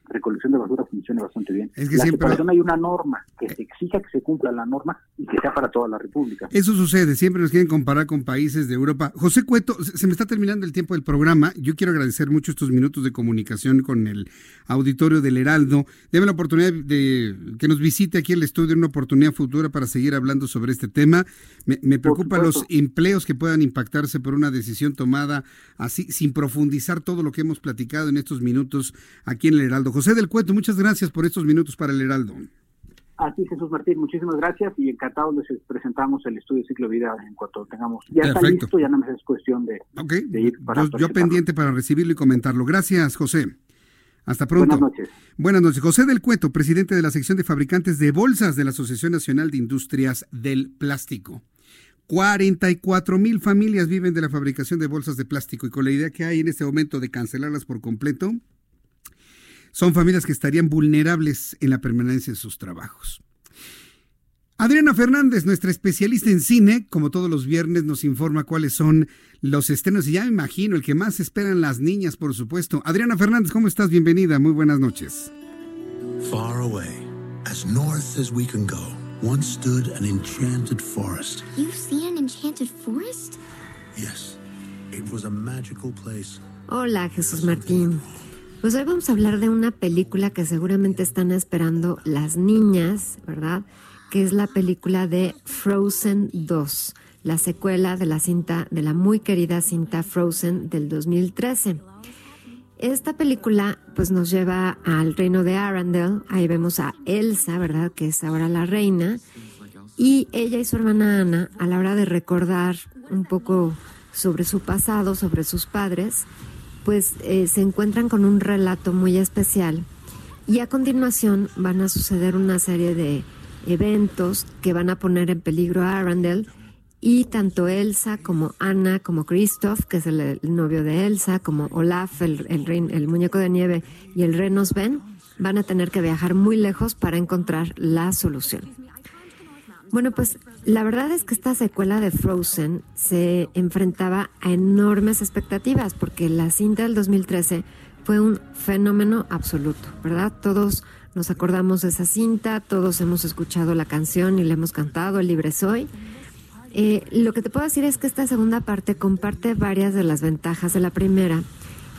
recolección de basura funciona bastante bien. Es que la siempre hay una norma que se exija que se cumpla la norma y que sea para toda la República. Eso sucede, siempre nos quieren comparar con países de Europa. José Cueto, se me está terminando el tiempo del programa. Yo quiero agradecer mucho estos minutos de comunicación con el auditorio del Heraldo. Deme la oportunidad de que nos visite aquí el estudio una oportunidad futura para seguir hablando sobre este tema. Me, me preocupan los empleos que puedan impactarse por una decisión tomada así, sin profundizar todo lo que hemos platicado en estos minutos aquí en el Heraldo. José del Cueto, muchas gracias por estos minutos para el Heraldo. Así, Jesús Martín, muchísimas gracias y encantados les presentamos el estudio Ciclo Vida en cuanto tengamos. Ya está listo, ya no me es cuestión de, ir para. Yo, yo pendiente para recibirlo y comentarlo. Gracias, José. Hasta pronto. Buenas noches. Buenas noches. José del Cueto, presidente de la sección de fabricantes de bolsas de la Asociación Nacional de Industrias del Plástico. 44 mil familias viven de la fabricación de bolsas de plástico y con la idea que hay en este momento de cancelarlas por completo, son familias que estarían vulnerables en la permanencia de sus trabajos. Adriana Fernández, nuestra especialista en cine, como todos los viernes, nos informa cuáles son los estrenos y ya me imagino el que más esperan las niñas, por supuesto. Adriana Fernández, ¿cómo estás? Bienvenida, muy buenas noches. Far away, as north as we can go, once stood an enchanted forest. You see an enchanted forest? Yes, it was a magical place. Hola, Jesús Martín. Pues hoy vamos a hablar de una película que seguramente están esperando las niñas, ¿verdad? Que es la película de Frozen 2, la secuela de la cinta, de la muy querida cinta Frozen del 2013. Esta película pues nos lleva al reino de Arendelle, ahí vemos a Elsa, ¿verdad? Que es ahora la reina, y ella y su hermana Ana, a la hora de recordar un poco sobre su pasado, sobre sus padres, pues eh, se encuentran con un relato muy especial y a continuación van a suceder una serie de eventos que van a poner en peligro a Arundel y tanto Elsa como Anna como Christoph, que es el, novio de Elsa, como Olaf, el, el, el muñeco de nieve y el reno Sven, van a tener que viajar muy lejos para encontrar la solución. Bueno, pues la verdad es que esta secuela de Frozen se enfrentaba a enormes expectativas porque la cinta del 2013 fue un fenómeno absoluto, ¿verdad? Todos nos acordamos de esa cinta, todos hemos escuchado la canción y le hemos cantado Libre Soy. Eh, lo que te puedo decir es que esta segunda parte comparte varias de las ventajas de la primera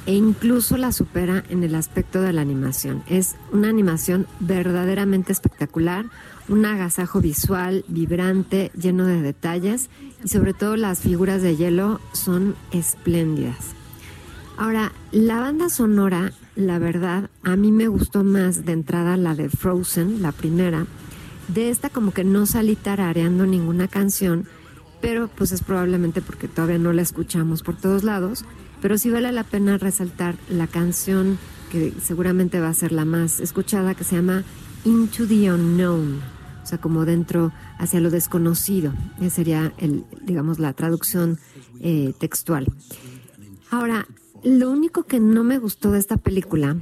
e incluso la supera en el aspecto de la animación. Es una animación verdaderamente espectacular, un agasajo visual vibrante, lleno de detalles y sobre todo las figuras de hielo son espléndidas. Ahora, la banda sonora, la verdad, a mí me gustó más de entrada la de Frozen, la primera. De esta como que no salí tarareando ninguna canción, pero pues es probablemente porque todavía no la escuchamos por todos lados, pero sí vale la pena resaltar la canción que seguramente va a ser la más escuchada, que se llama Into the Unknown o sea, como dentro hacia lo desconocido. Esa sería, el, digamos, la traducción eh, textual. Ahora, lo único que no me gustó de esta película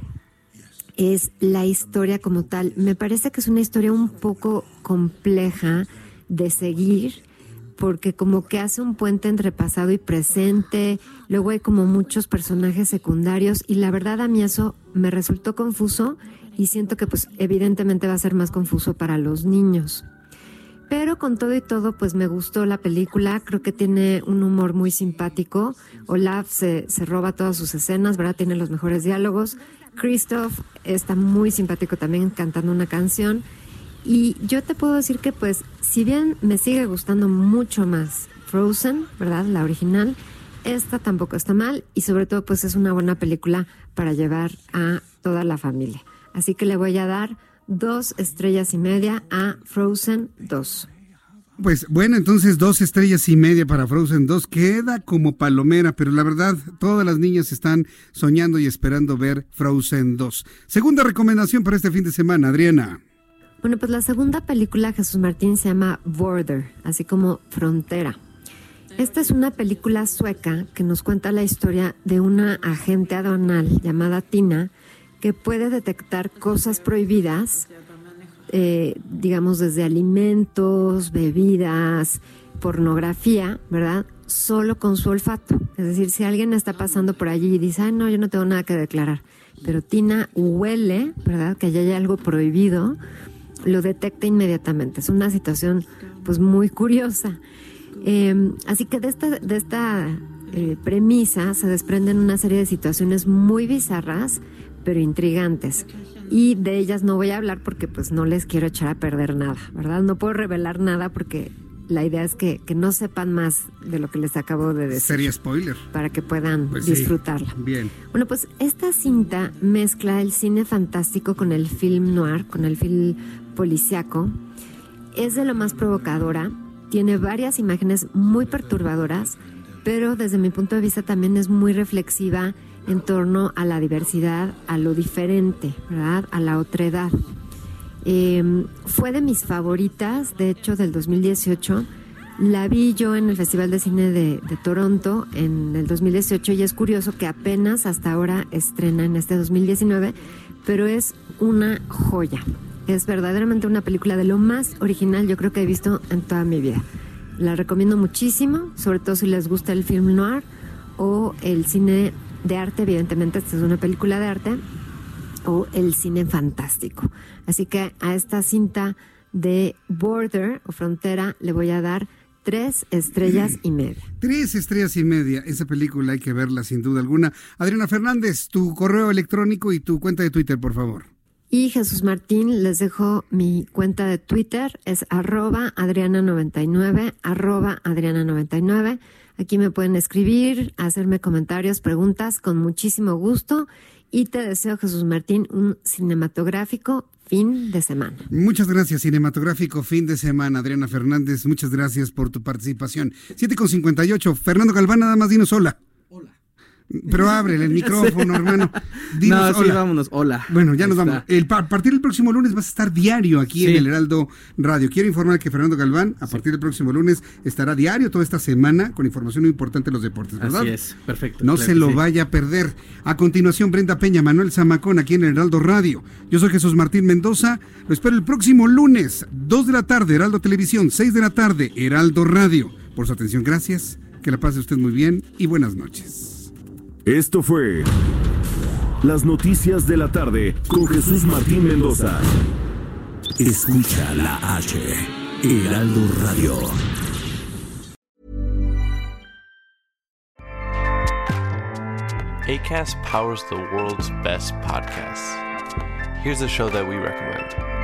es la historia como tal. Me parece que es una historia un poco compleja de seguir porque como que hace un puente entre pasado y presente, luego hay como muchos personajes secundarios y la verdad a mí eso me resultó confuso y siento que pues evidentemente va a ser más confuso para los niños. Pero con todo y todo, pues me gustó la película, creo que tiene un humor muy simpático. Olaf se, se roba todas sus escenas, ¿verdad? Tiene los mejores diálogos. Christoph está muy simpático también cantando una canción. Y yo te puedo decir que pues, si bien me sigue gustando mucho más Frozen, ¿verdad? La original, esta tampoco está mal y sobre todo pues es una buena película para llevar a toda la familia. Así que le voy a dar dos estrellas y media a Frozen 2. Pues bueno, entonces dos estrellas y media para Frozen 2 queda como palomera, pero la verdad, todas las niñas están soñando y esperando ver Frozen 2. Segunda recomendación para este fin de semana, Adriana. Bueno, pues la segunda película Jesús Martín se llama Border, así como Frontera. Esta es una película sueca que nos cuenta la historia de una agente aduanal llamada Tina, que puede detectar cosas prohibidas, eh, digamos desde alimentos, bebidas, pornografía, ¿verdad? Solo con su olfato. Es decir, si alguien está pasando por allí y dice, ay, no, yo no tengo nada que declarar, pero Tina huele, ¿verdad? Que hay algo prohibido, lo detecta inmediatamente. Es una situación, pues, muy curiosa. Em, así que de esta, de esta eh, premisa se desprenden una serie de situaciones muy bizarras pero intrigantes. Y de ellas no voy a hablar porque pues no les quiero echar a perder nada, ¿verdad? No puedo revelar nada porque la idea es que, no sepan más de lo que les acabo de decir. Sería spoiler. Para que puedan pues disfrutarla. bien. Bueno, pues esta cinta mezcla el cine fantástico con el film noir, con el film policiaco. Es de lo más provocadora, tiene varias imágenes muy perturbadoras, pero desde mi punto de vista también es muy reflexiva en torno a la diversidad, a lo diferente, ¿verdad? A la otredad. Eh, fue de mis favoritas, de hecho, del 2018. La vi yo en el Festival de Cine de, de, Toronto en el 2018 y es curioso que apenas hasta ahora estrena en este 2019, pero es una joya. Es verdaderamente una película de lo más original yo creo que he visto en toda mi vida. La recomiendo muchísimo, sobre todo si les gusta el film noir o el cine de arte, evidentemente esta es una película de arte, o el cine fantástico. Así que a esta cinta de Border o Frontera le voy a dar tres estrellas y media. <clears throat> Tres estrellas y media. Esa película hay que verla sin duda alguna. Adriana Fernández, tu correo electrónico y tu cuenta de Twitter, por favor. Y Jesús Martín, les dejo mi cuenta de Twitter, es arroba adriana99, arroba adriana99. Aquí me pueden escribir, hacerme comentarios, preguntas con muchísimo gusto. Y te deseo, Jesús Martín, un cinematográfico fin de semana. Muchas gracias, cinematográfico fin de semana. Adriana Fernández, muchas gracias por tu participación. 7 con 58. Fernando Galván, nada más dinos hola. Pero ábrele el <laughs> micrófono, hermano. <laughs> Dinos, no, sí, hola. vámonos. Hola. Bueno, ya nos vamos. El, a partir del próximo lunes vas a estar diario aquí sí. en el Heraldo Radio. Quiero informar que Fernando Galván, a sí. partir del próximo lunes, estará diario toda esta semana con información muy importante de los deportes, ¿verdad? Así es, perfecto. No claro se lo sí. vaya a perder. A continuación, Brenda Peña, Manuel Zamacón, aquí en el Heraldo Radio. Yo soy Jesús Martín Mendoza. Lo espero el próximo lunes, 2 de la tarde, Heraldo Televisión, 6 de la tarde, Heraldo Radio. Por su atención, gracias. Que la pase usted muy bien y buenas noches. Esto fue Las Noticias de la Tarde con Jesús Martín Mendoza. Escucha la H, Heraldo Radio. ACAST powers the world's best podcasts. Here's a show that we recommend.